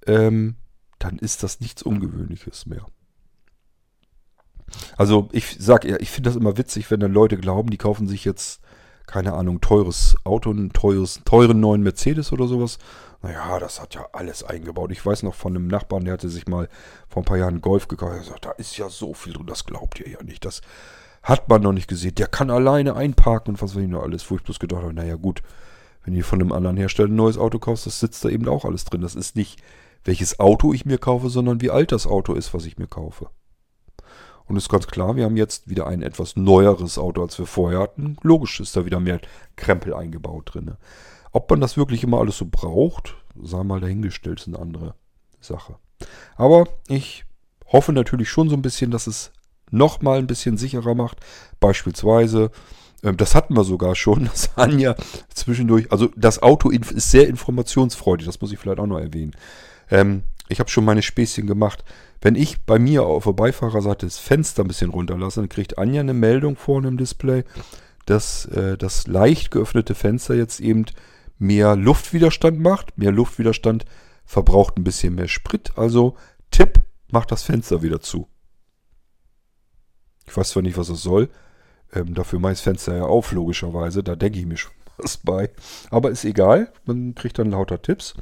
A: ähm, dann ist das nichts Ungewöhnliches mehr. Also ich sag ja, ich finde das immer witzig, wenn dann Leute glauben, die kaufen sich jetzt, keine Ahnung, teures Auto, einen teures, teuren neuen Mercedes oder sowas. Naja, das hat ja alles eingebaut. Ich weiß noch von einem Nachbarn, der hatte sich mal vor ein paar Jahren Golf gekauft. Er sagt, da ist ja so viel drin, das glaubt ihr ja nicht. Das hat man noch nicht gesehen. Der kann alleine einparken und was weiß ich noch alles. Wo ich bloß gedacht habe, naja gut, wenn ihr von einem anderen Hersteller ein neues Auto kaufst, das sitzt da eben auch alles drin. Das ist nicht, welches Auto ich mir kaufe, sondern wie alt das Auto ist, was ich mir kaufe. Und ist ganz klar, wir haben jetzt wieder ein etwas neueres Auto, als wir vorher hatten. Logisch ist da wieder mehr Krempel eingebaut drin. Ob man das wirklich immer alles so braucht, sei mal dahingestellt, ist eine andere Sache. Aber ich hoffe natürlich schon so ein bisschen, dass es nochmal ein bisschen sicherer macht. Beispielsweise, ähm, das hatten wir sogar schon, dass Anja zwischendurch, also das Auto ist sehr informationsfreudig, das muss ich vielleicht auch noch erwähnen. Ähm, ich habe schon meine Späßchen gemacht. Wenn ich bei mir auf der Beifahrerseite das Fenster ein bisschen runterlasse, dann kriegt Anja eine Meldung vorne im Display, dass äh, das leicht geöffnete Fenster jetzt eben mehr Luftwiderstand macht. Mehr Luftwiderstand verbraucht ein bisschen mehr Sprit. Also Tipp, macht das Fenster wieder zu. Ich weiß zwar nicht, was das soll. Ähm, dafür mache ich das Fenster ja auf, logischerweise. Da denke ich mir schon was bei. Aber ist egal. Man kriegt dann lauter Tipps.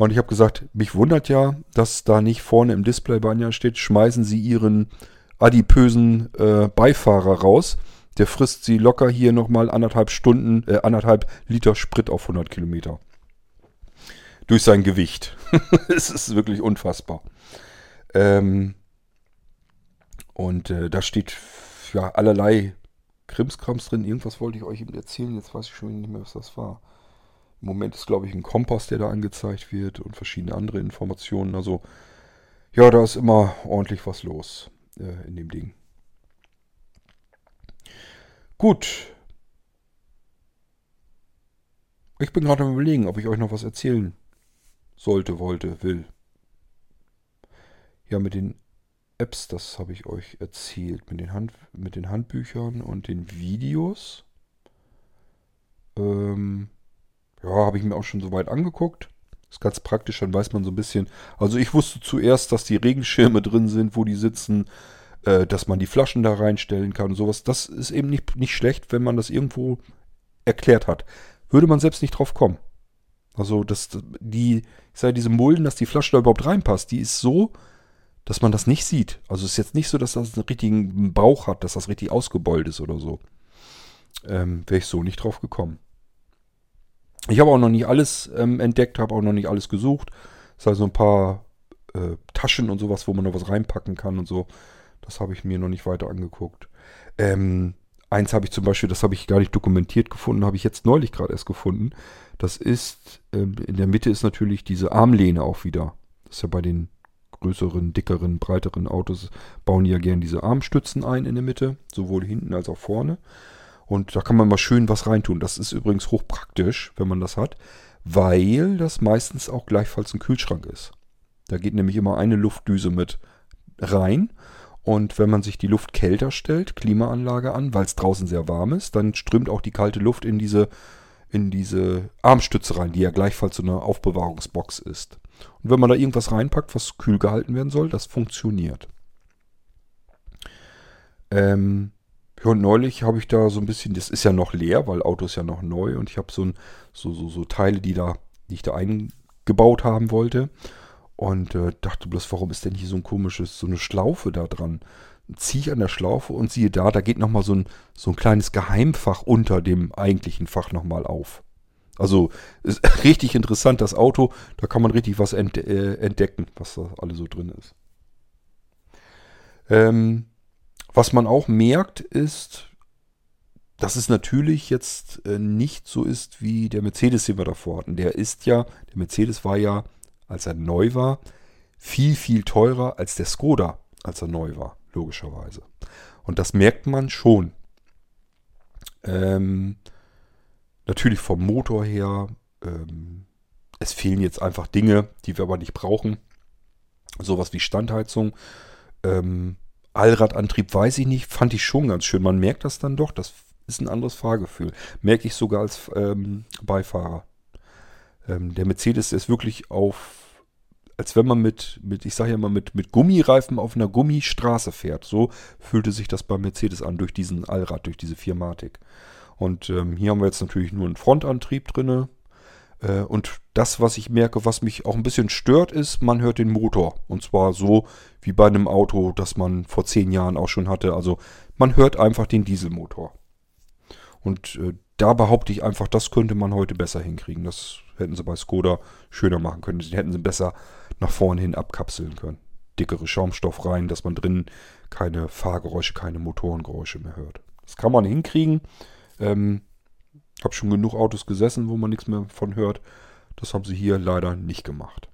A: Und ich habe gesagt, mich wundert ja, dass da nicht vorne im Display bei Anja steht, schmeißen Sie Ihren adipösen äh, Beifahrer raus. Der frisst Sie locker hier nochmal anderthalb Stunden, äh, anderthalb Liter Sprit auf 100 Kilometer. Durch sein Gewicht. es ist wirklich unfassbar. Ähm, und äh, da steht ja allerlei Krimskrams drin. Irgendwas wollte ich euch eben erzählen. Jetzt weiß ich schon nicht mehr, was das war. Im Moment ist, glaube ich, ein Kompass, der da angezeigt wird und verschiedene andere Informationen. Also, ja, da ist immer ordentlich was los äh, in dem Ding. Gut. Ich bin gerade am überlegen, ob ich euch noch was erzählen sollte, wollte, will. Ja, mit den Apps, das habe ich euch erzählt, mit den, Hand, mit den Handbüchern und den Videos. Ähm, ja, habe ich mir auch schon soweit angeguckt. Ist ganz praktisch, dann weiß man so ein bisschen. Also ich wusste zuerst, dass die Regenschirme drin sind, wo die sitzen, äh, dass man die Flaschen da reinstellen kann und sowas. Das ist eben nicht, nicht schlecht, wenn man das irgendwo erklärt hat. Würde man selbst nicht drauf kommen. Also, dass die, ich sage, diese Mulden, dass die Flasche da überhaupt reinpasst, die ist so dass man das nicht sieht. Also es ist jetzt nicht so, dass das einen richtigen Bauch hat, dass das richtig ausgebeult ist oder so. Ähm, Wäre ich so nicht drauf gekommen. Ich habe auch noch nicht alles ähm, entdeckt, habe auch noch nicht alles gesucht. Es sind also ein paar äh, Taschen und sowas, wo man noch was reinpacken kann und so. Das habe ich mir noch nicht weiter angeguckt. Ähm, eins habe ich zum Beispiel, das habe ich gar nicht dokumentiert gefunden, habe ich jetzt neulich gerade erst gefunden. Das ist, ähm, in der Mitte ist natürlich diese Armlehne auch wieder. Das ist ja bei den größeren, dickeren, breiteren Autos, bauen die ja gerne diese Armstützen ein in der Mitte, sowohl hinten als auch vorne. Und da kann man mal schön was reintun. Das ist übrigens hochpraktisch, wenn man das hat, weil das meistens auch gleichfalls ein Kühlschrank ist. Da geht nämlich immer eine Luftdüse mit rein. Und wenn man sich die Luft kälter stellt, Klimaanlage an, weil es draußen sehr warm ist, dann strömt auch die kalte Luft in diese, in diese Armstütze rein, die ja gleichfalls so eine Aufbewahrungsbox ist. Und wenn man da irgendwas reinpackt, was kühl gehalten werden soll, das funktioniert. Ähm, ja, und neulich habe ich da so ein bisschen, das ist ja noch leer, weil Auto ist ja noch neu und ich habe so, so, so, so Teile, die, da, die ich da eingebaut haben wollte. Und äh, dachte bloß, warum ist denn hier so ein komisches, so eine Schlaufe da dran? Ziehe ich an der Schlaufe und siehe da, da geht nochmal so ein, so ein kleines Geheimfach unter dem eigentlichen Fach nochmal auf. Also ist richtig interessant, das Auto, da kann man richtig was äh, entdecken, was da alles so drin ist. Ähm, was man auch merkt, ist, dass es natürlich jetzt äh, nicht so ist wie der Mercedes, den wir davor hatten. Der ist ja, der Mercedes war ja, als er neu war, viel, viel teurer als der Skoda, als er neu war, logischerweise. Und das merkt man schon. Ähm, natürlich vom Motor her. Ähm, es fehlen jetzt einfach Dinge, die wir aber nicht brauchen. Sowas wie Standheizung. Ähm, Allradantrieb weiß ich nicht, fand ich schon ganz schön. Man merkt das dann doch, das ist ein anderes Fahrgefühl. Merke ich sogar als ähm, Beifahrer. Ähm, der Mercedes ist wirklich auf, als wenn man mit, mit ich sage ja mal, mit, mit Gummireifen auf einer Gummistraße fährt. So fühlte sich das beim Mercedes an, durch diesen Allrad, durch diese Firmatik. Und ähm, hier haben wir jetzt natürlich nur einen Frontantrieb drinne. Äh, und das, was ich merke, was mich auch ein bisschen stört, ist, man hört den Motor. Und zwar so wie bei einem Auto, das man vor zehn Jahren auch schon hatte. Also man hört einfach den Dieselmotor. Und äh, da behaupte ich einfach, das könnte man heute besser hinkriegen. Das hätten sie bei Skoda schöner machen können. Den hätten sie besser nach vorne hin abkapseln können. Dickere Schaumstoff rein, dass man drinnen keine Fahrgeräusche, keine Motorengeräusche mehr hört. Das kann man hinkriegen. Ähm, habe schon genug Autos gesessen, wo man nichts mehr von hört. Das haben sie hier leider nicht gemacht.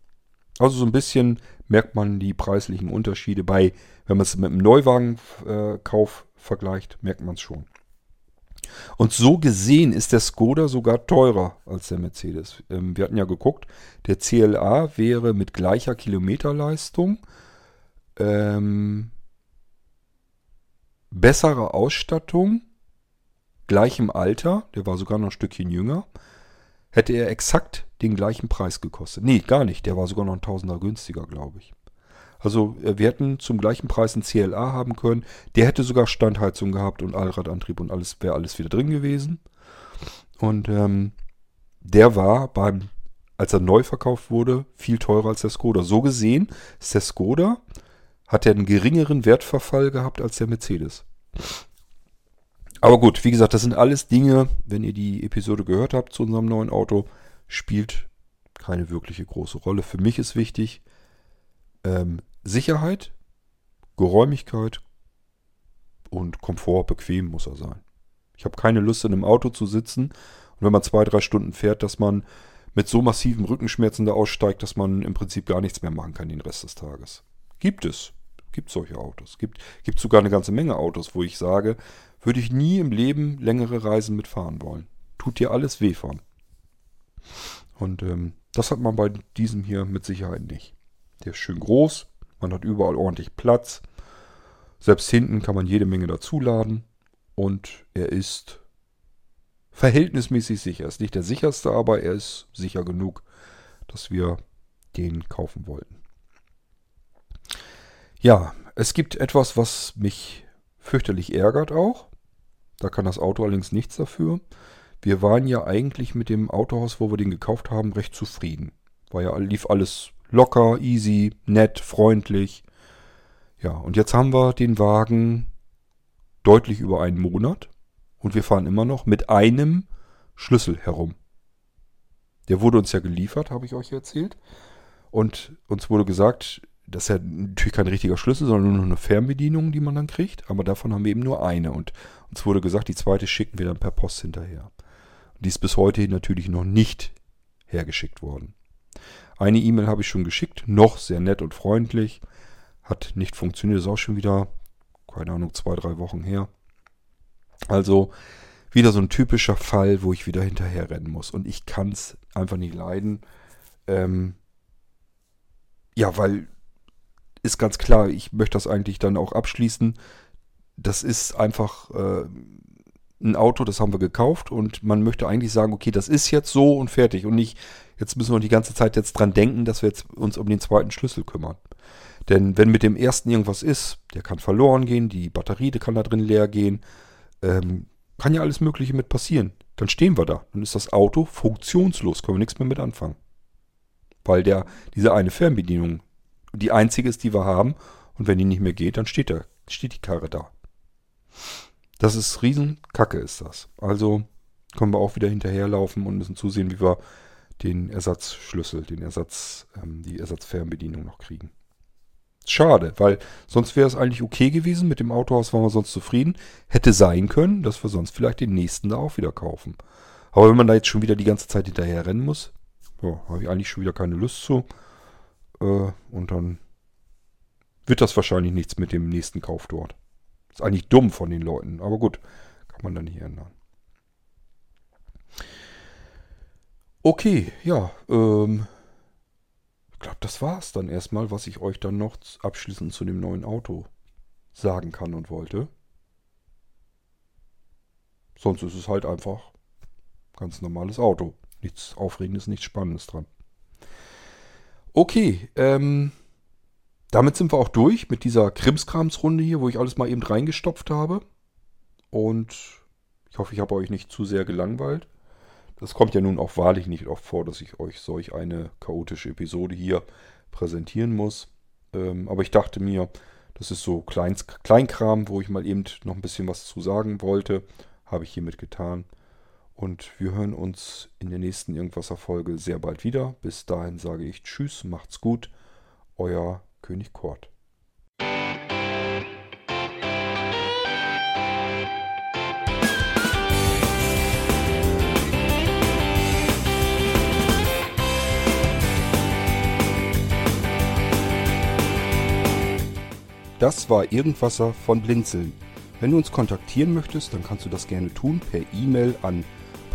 A: Also so ein bisschen merkt man die preislichen Unterschiede bei, wenn man es mit einem Neuwagenkauf äh, vergleicht, merkt man es schon. Und so gesehen ist der Skoda sogar teurer als der Mercedes. Ähm, wir hatten ja geguckt, der CLA wäre mit gleicher Kilometerleistung, ähm, bessere Ausstattung gleichem Alter, der war sogar noch ein Stückchen jünger, hätte er exakt den gleichen Preis gekostet. Nee, gar nicht. Der war sogar noch ein Tausender günstiger, glaube ich. Also äh, wir hätten zum gleichen Preis einen CLA haben können. Der hätte sogar Standheizung gehabt und Allradantrieb und alles wäre alles wieder drin gewesen. Und ähm, der war beim, als er neu verkauft wurde, viel teurer als der Skoda. So gesehen der Skoda, hat er einen geringeren Wertverfall gehabt als der Mercedes. Aber gut, wie gesagt, das sind alles Dinge, wenn ihr die Episode gehört habt zu unserem neuen Auto, spielt keine wirkliche große Rolle. Für mich ist wichtig ähm, Sicherheit, Geräumigkeit und Komfort, bequem muss er sein. Ich habe keine Lust, in einem Auto zu sitzen und wenn man zwei, drei Stunden fährt, dass man mit so massiven Rückenschmerzen da aussteigt, dass man im Prinzip gar nichts mehr machen kann den Rest des Tages. Gibt es. Gibt solche Autos. Gibt, gibt sogar eine ganze Menge Autos, wo ich sage, würde ich nie im Leben längere Reisen mitfahren wollen. Tut dir alles weh von. Und ähm, das hat man bei diesem hier mit Sicherheit nicht. Der ist schön groß, man hat überall ordentlich Platz. Selbst hinten kann man jede Menge dazuladen. Und er ist verhältnismäßig sicher. Ist nicht der sicherste, aber er ist sicher genug, dass wir den kaufen wollten. Ja, es gibt etwas, was mich fürchterlich ärgert auch. Da kann das Auto allerdings nichts dafür. Wir waren ja eigentlich mit dem Autohaus, wo wir den gekauft haben, recht zufrieden. War ja, lief alles locker, easy, nett, freundlich. Ja, und jetzt haben wir den Wagen deutlich über einen Monat und wir fahren immer noch mit einem Schlüssel herum. Der wurde uns ja geliefert, habe ich euch erzählt. Und uns wurde gesagt, das ist ja natürlich kein richtiger Schlüssel, sondern nur eine Fernbedienung, die man dann kriegt. Aber davon haben wir eben nur eine. Und uns wurde gesagt, die zweite schicken wir dann per Post hinterher. Die ist bis heute natürlich noch nicht hergeschickt worden. Eine E-Mail habe ich schon geschickt, noch sehr nett und freundlich. Hat nicht funktioniert, ist auch schon wieder, keine Ahnung, zwei, drei Wochen her. Also wieder so ein typischer Fall, wo ich wieder hinterher rennen muss. Und ich kann es einfach nicht leiden. Ähm, ja, weil ist ganz klar, ich möchte das eigentlich dann auch abschließen. Das ist einfach äh, ein Auto, das haben wir gekauft und man möchte eigentlich sagen, okay, das ist jetzt so und fertig und nicht, jetzt müssen wir die ganze Zeit jetzt dran denken, dass wir jetzt uns um den zweiten Schlüssel kümmern. Denn wenn mit dem ersten irgendwas ist, der kann verloren gehen, die Batterie die kann da drin leer gehen, ähm, kann ja alles Mögliche mit passieren. Dann stehen wir da. Dann ist das Auto funktionslos, können wir nichts mehr mit anfangen. Weil der, diese eine Fernbedienung die einzige ist, die wir haben. Und wenn die nicht mehr geht, dann steht, der, steht die Karre da. Das ist Riesenkacke, ist das. Also können wir auch wieder hinterherlaufen und müssen zusehen, wie wir den Ersatzschlüssel, den Ersatz, ähm, die Ersatzfernbedienung noch kriegen. Schade, weil sonst wäre es eigentlich okay gewesen. Mit dem Autohaus waren wir sonst zufrieden. Hätte sein können, dass wir sonst vielleicht den nächsten da auch wieder kaufen. Aber wenn man da jetzt schon wieder die ganze Zeit hinterher rennen muss, ja, habe ich eigentlich schon wieder keine Lust zu. Äh, und dann wird das wahrscheinlich nichts mit dem nächsten Kauf dort. Ist eigentlich dumm von den Leuten, aber gut, kann man dann nicht ändern. Okay, ja, ähm, ich glaube, das war's dann erstmal, was ich euch dann noch abschließend zu dem neuen Auto sagen kann und wollte. Sonst ist es halt einfach ganz normales Auto. Nichts Aufregendes, nichts Spannendes dran. Okay, ähm, damit sind wir auch durch mit dieser Krimskrams-Runde hier, wo ich alles mal eben reingestopft habe. Und ich hoffe, ich habe euch nicht zu sehr gelangweilt. Das kommt ja nun auch wahrlich nicht oft vor, dass ich euch solch eine chaotische Episode hier präsentieren muss. Ähm, aber ich dachte mir, das ist so Kleinkram, wo ich mal eben noch ein bisschen was zu sagen wollte. Habe ich hiermit getan. Und wir hören uns in der nächsten Irgendwasser-Folge sehr bald wieder. Bis dahin sage ich Tschüss, macht's gut. Euer König Kort. Das war Irgendwasser von Blinzeln. Wenn du uns kontaktieren möchtest, dann kannst du das gerne tun per E-Mail an